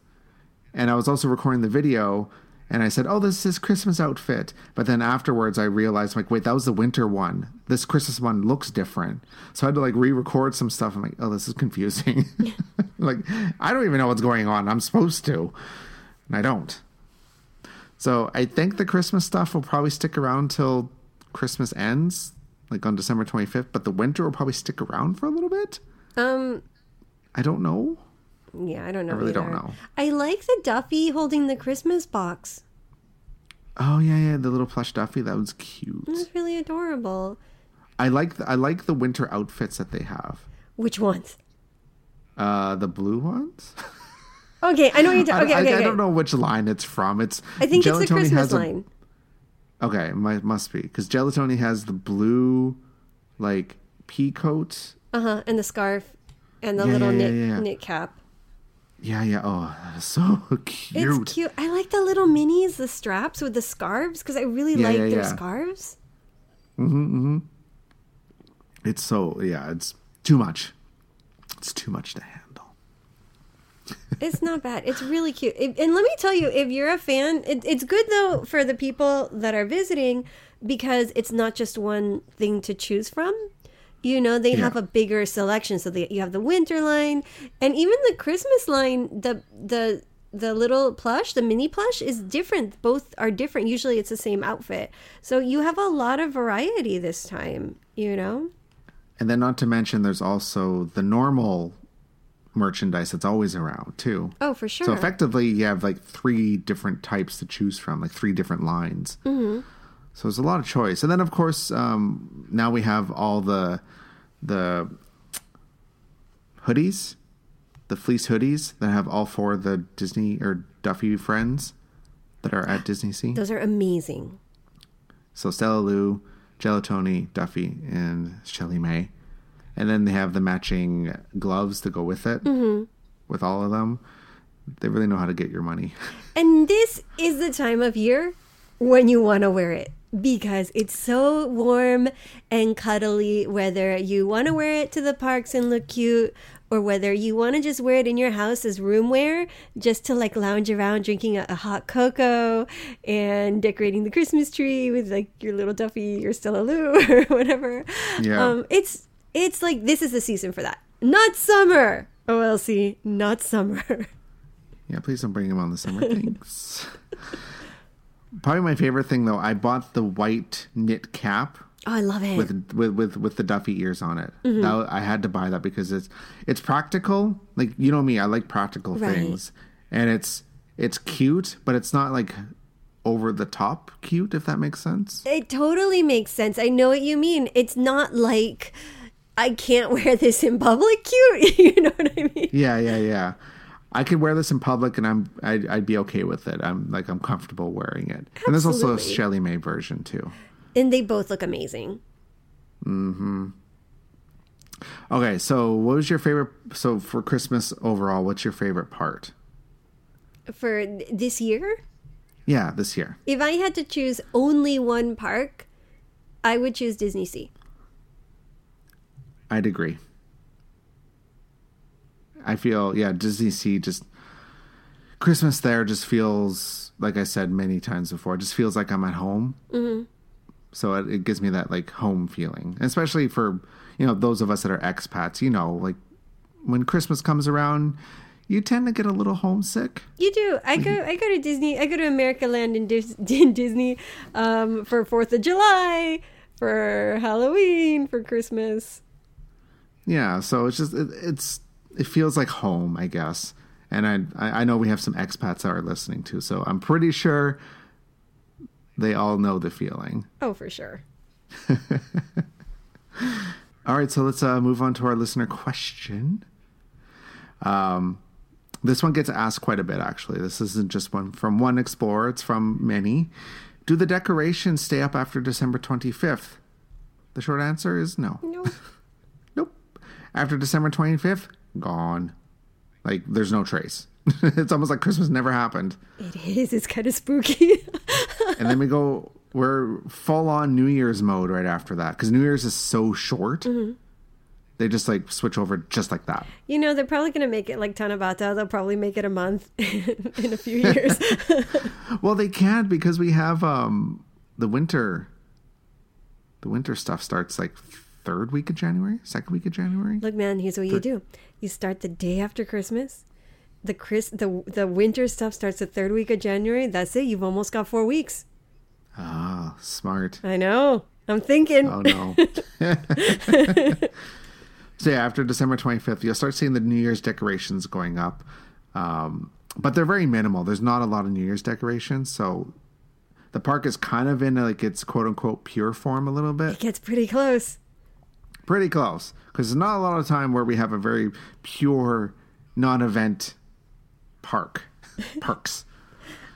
And I was also recording the video, and I said, "Oh, this is his Christmas outfit." But then afterwards, I realized, like, wait, that was the winter one. This Christmas one looks different, so I had to like re-record some stuff. I'm like, "Oh, this is confusing." like, I don't even know what's going on. I'm supposed to, and I don't. So I think the Christmas stuff will probably stick around till Christmas ends, like on December 25th, but the winter will probably stick around for a little bit. Um, I don't know. Yeah, I don't know. I really don't know. I like the Duffy holding the Christmas box. Oh yeah, yeah, the little plush Duffy that was cute. It was really adorable. I like the, I like the winter outfits that they have. Which ones? Uh, the blue ones. Okay, I know you're I, talking. Okay, I, okay, I okay. don't know which line it's from. It's I think it's the Christmas a- line. okay, it must be because Gelatoni has the blue, like pea coat. Uh huh. And the scarf, and the Yeah, little yeah, knit yeah. knit cap. Yeah, yeah. Oh, so cute. It's cute. I like the little minis, the straps with the scarves, because I really Yeah, like yeah, their yeah. scarves. Mm-hmm, mm-hmm. It's so yeah. It's too much. It's too much to handle. It's not bad. It's really cute. If- and let me tell you, if you're a fan, it, it's good though for the people that are visiting because it's not just one thing to choose from. You know, they have a bigger selection. So they, you have the winter line and even the Christmas line. The the the little plush, the mini plush, is different. Both are different. Usually, it's the same outfit. So you have a lot of variety this time. You know. And then, not to mention, there's also the normal merchandise that's always around too. Oh, for sure. So effectively, you have like three different types to choose from, like three different lines. Mm-hmm. So there's a lot of choice. And then, of course, um, now we have all the the hoodies, the fleece hoodies that have all four of the Disney or Duffy friends that are at Disney Sea. Those are amazing. So Stella Lou, Gelatoni, Duffy, and ShellieMay. And then they have the matching gloves to go with it, Mm-hmm. with all of them. They really know how to get your money. And this is the time of year when you want to wear it because it's so warm and cuddly whether you want to wear it to the parks and look cute or whether you want to just wear it in your house as room wear just to like lounge around drinking a, a hot cocoa and decorating the christmas tree with like your little duffy or StellaLou or whatever Yeah. um, it's it's like this is the season for that not summer olc not summer Yeah, please don't bring him on the summer. Thanks. Probably my favorite thing though, I bought the white knit cap oh i love it with with with, with the Duffy ears on it. Mm-hmm. That, I had to buy that because it's it's practical. Like you know me, I like practical Right. things, and it's it's cute, but it's not like over the top cute. If that makes sense. It totally makes sense. I know what you mean. It's not like I can't wear this in public cute. you know what I mean? Yeah, yeah, yeah. I could wear this in public, and I'm I'd, I'd be okay with it. I'm like I'm comfortable wearing it. Absolutely. And there's also a. ShellieMay version too. And they both look amazing. Mm-hmm. Okay, so what was your favorite? So for Christmas overall, what's your favorite part? For th- this year, Yeah, this year. if I had to choose only one park, I would choose DisneySea. I'd agree. I feel yeah, DisneySea just Christmas there just feels like I said many times before. It just feels like I'm at home. Mm-hmm. So it, it gives me that like home feeling, especially for you know those of us that are expats. You know, like when Christmas comes around, you tend to get a little homesick. You do. I go. I go to Disney. I go to America Land in, Dis- in Disney um, for Fourth of July, for Halloween, for Christmas. Yeah, so it's just it, it's it feels like home, I guess. And I I know we have some expats that are listening too, so I'm pretty sure they all know the feeling. Oh, for sure. All right, so let's uh, move on to our listener question. Um, this one gets asked quite a bit, actually. This isn't just one from one explorer; it's from many. Do the decorations stay up after December 25th? The short answer is no. No. Nope. After December 25th, gone. Like, there's no trace. it's almost like Christmas never happened. It is. It's kind of spooky. And then we go, we're full on New Year's mode right after that because New Year's is so short. They just like switch over just like that. you know, they're probably going to make it like Tanabata. They'll probably make it a month in a few years. Well, they can't because we have um the winter. The winter stuff starts like third week of January, second week of January. Look, man, here's what you do. You start the day after Christmas. The Chris the the winter stuff starts the third week of January. That's it. You've almost got four weeks. Ah, smart. I know. I'm thinking. Oh no. so yeah, after December 25th, you'll start seeing the New Year's decorations going up. Um, but they're very minimal. There's not a lot of New Year's decorations, so the park is kind of in like its quote unquote pure form a little bit. It gets pretty close. Pretty close. Because there's not a lot of time where we have a very pure non-event park. Parks.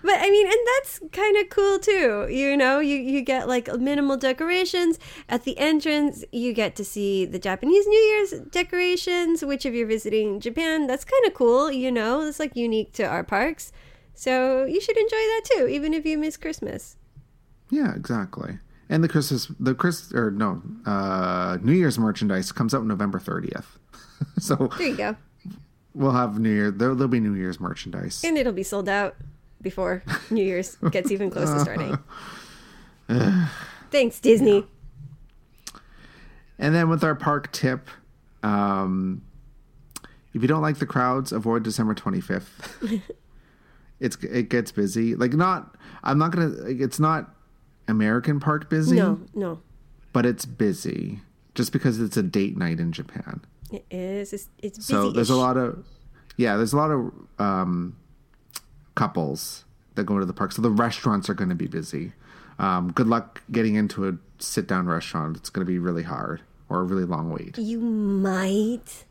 But I mean, and that's kind of cool too. You know, you, you get like minimal decorations. At the entrance, you get to see the Japanese New Year's decorations, which if you're visiting Japan, that's kind of cool. You know, it's like unique to our parks. So you should enjoy that too, even if you miss Christmas. Yeah, exactly. And the Christmas, the Chris, or no, uh, New Year's merchandise comes out November 30th. so There you go. we'll have New Year. There, there'll be New Year's merchandise. And it'll be sold out before New Year's gets even close to starting. Thanks, Disney. And then with our park tip, um, if you don't like the crowds, avoid December 25th. it's it gets busy. Like not, I'm not gonna. It's not American park busy, No, no. but it's busy just because it's a date night in Japan. It is. It's, it's busy. So there's a lot of yeah, there's a lot of um, couples that go to the park. So the restaurants are going to be busy. Um, good luck getting into a sit down restaurant. It's going to be really hard or a really long wait. You might,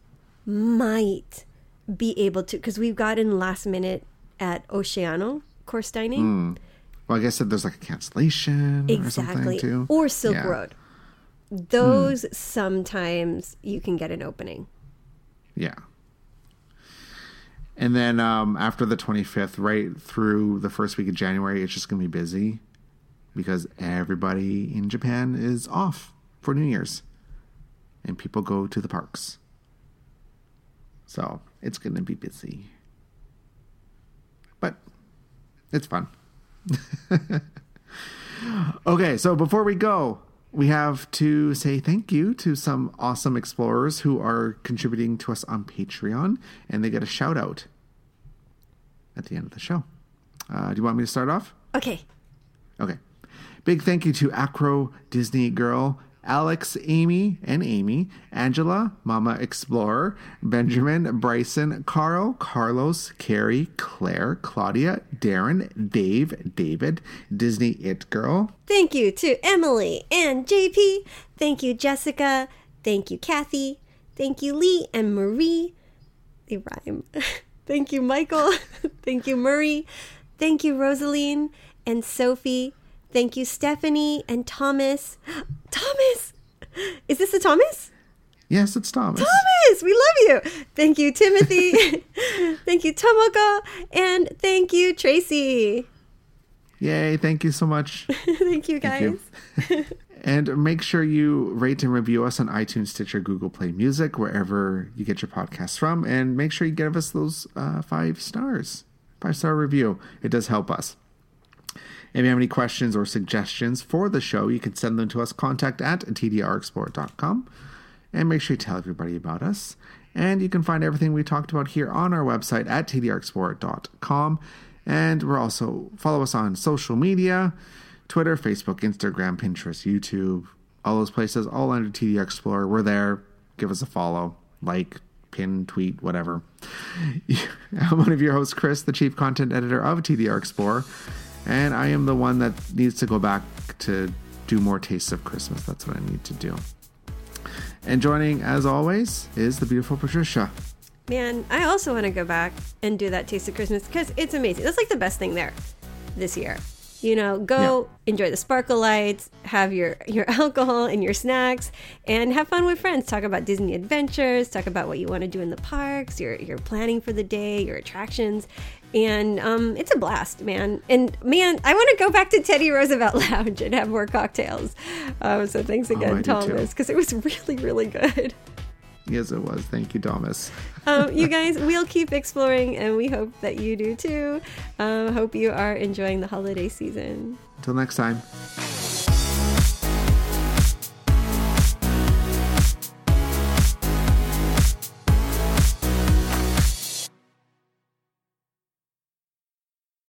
might be able to, because we've gotten last minute at Oceano course dining. Well, I guess that there's like a cancellation or exactly. something too. Or Silk Yeah. Road. Those sometimes you can get an opening. Yeah. And then um, after the 25th, right through the first week of January, it's just going to be busy. because everybody in Japan is off for New Year's and people go to the parks. So it's going to be busy. But it's fun. okay, so before we go, we have to say thank you to some awesome explorers who are contributing to us on Patreon, and they get a shout out at the end of the show. Uh, do you want me to start off? Okay. Okay. Big thank you to Acro Disney Girl, Alex, Amy, and Amy, Angela, Mama Explorer, Benjamin, Bryson, Carl, Carlos, Carrie, Claire, Claudia, Darren, Dave, David, Disney It Girl. Thank you to Emily and JP. Thank you, Jessica. Thank you, Kathy. Thank you, Lee and Marie. They rhyme. Thank you, Michael. Thank you, Murray. Thank you, Rosaline and Sophie. Thank you, Stephanie and Thomas. Thomas! Is this a Thomas? Yes, it's Thomas. Thomas, we love you. Thank you, Timothy. thank you, Tomoko. And thank you, Tracy. Yay, thank you so much. thank you, guys. Thank you. and make sure you rate and review us on iTunes, Stitcher, Google Play Music, wherever you get your podcasts from. And make sure you give us those uh, five stars, five star review. It does help us. If you have any questions or suggestions for the show, you can send them to us, contact at tdrexplorer.com. And make sure you tell everybody about us. And you can find everything we talked about here on our website at tdrexplorer.com. And we're also, follow us on social media Twitter, Facebook, Instagram, Pinterest, YouTube, all those places, all under TDR Explorer. We're there. Give us a follow, like, pin, tweet, whatever. I'm one of your hosts, Chris, the chief content editor of TDR Explorer and I am the one that needs to go back to do more tastes of Christmas. That's what I need to do. And joining, as always, is the beautiful Patricia. Man, I also want to go back and do that Taste of Christmas because it's amazing. That's like the best thing there this year. You know, go yeah. enjoy the sparkle lights, have your your alcohol and your snacks, and have fun with friends. Talk about Disney adventures, talk about what you want to do in the parks, your your planning for the day, your attractions, and um, it's a blast, man. And man, I want to go back to Teddy Roosevelt Lounge and have more cocktails. Um, so thanks again, oh, Thomas, because it was really really good. Yes, it was. Thank you, Thomas. um, you guys, we'll keep exploring, and we hope that you do too. Uh, hope you are enjoying the holiday season. Until next time.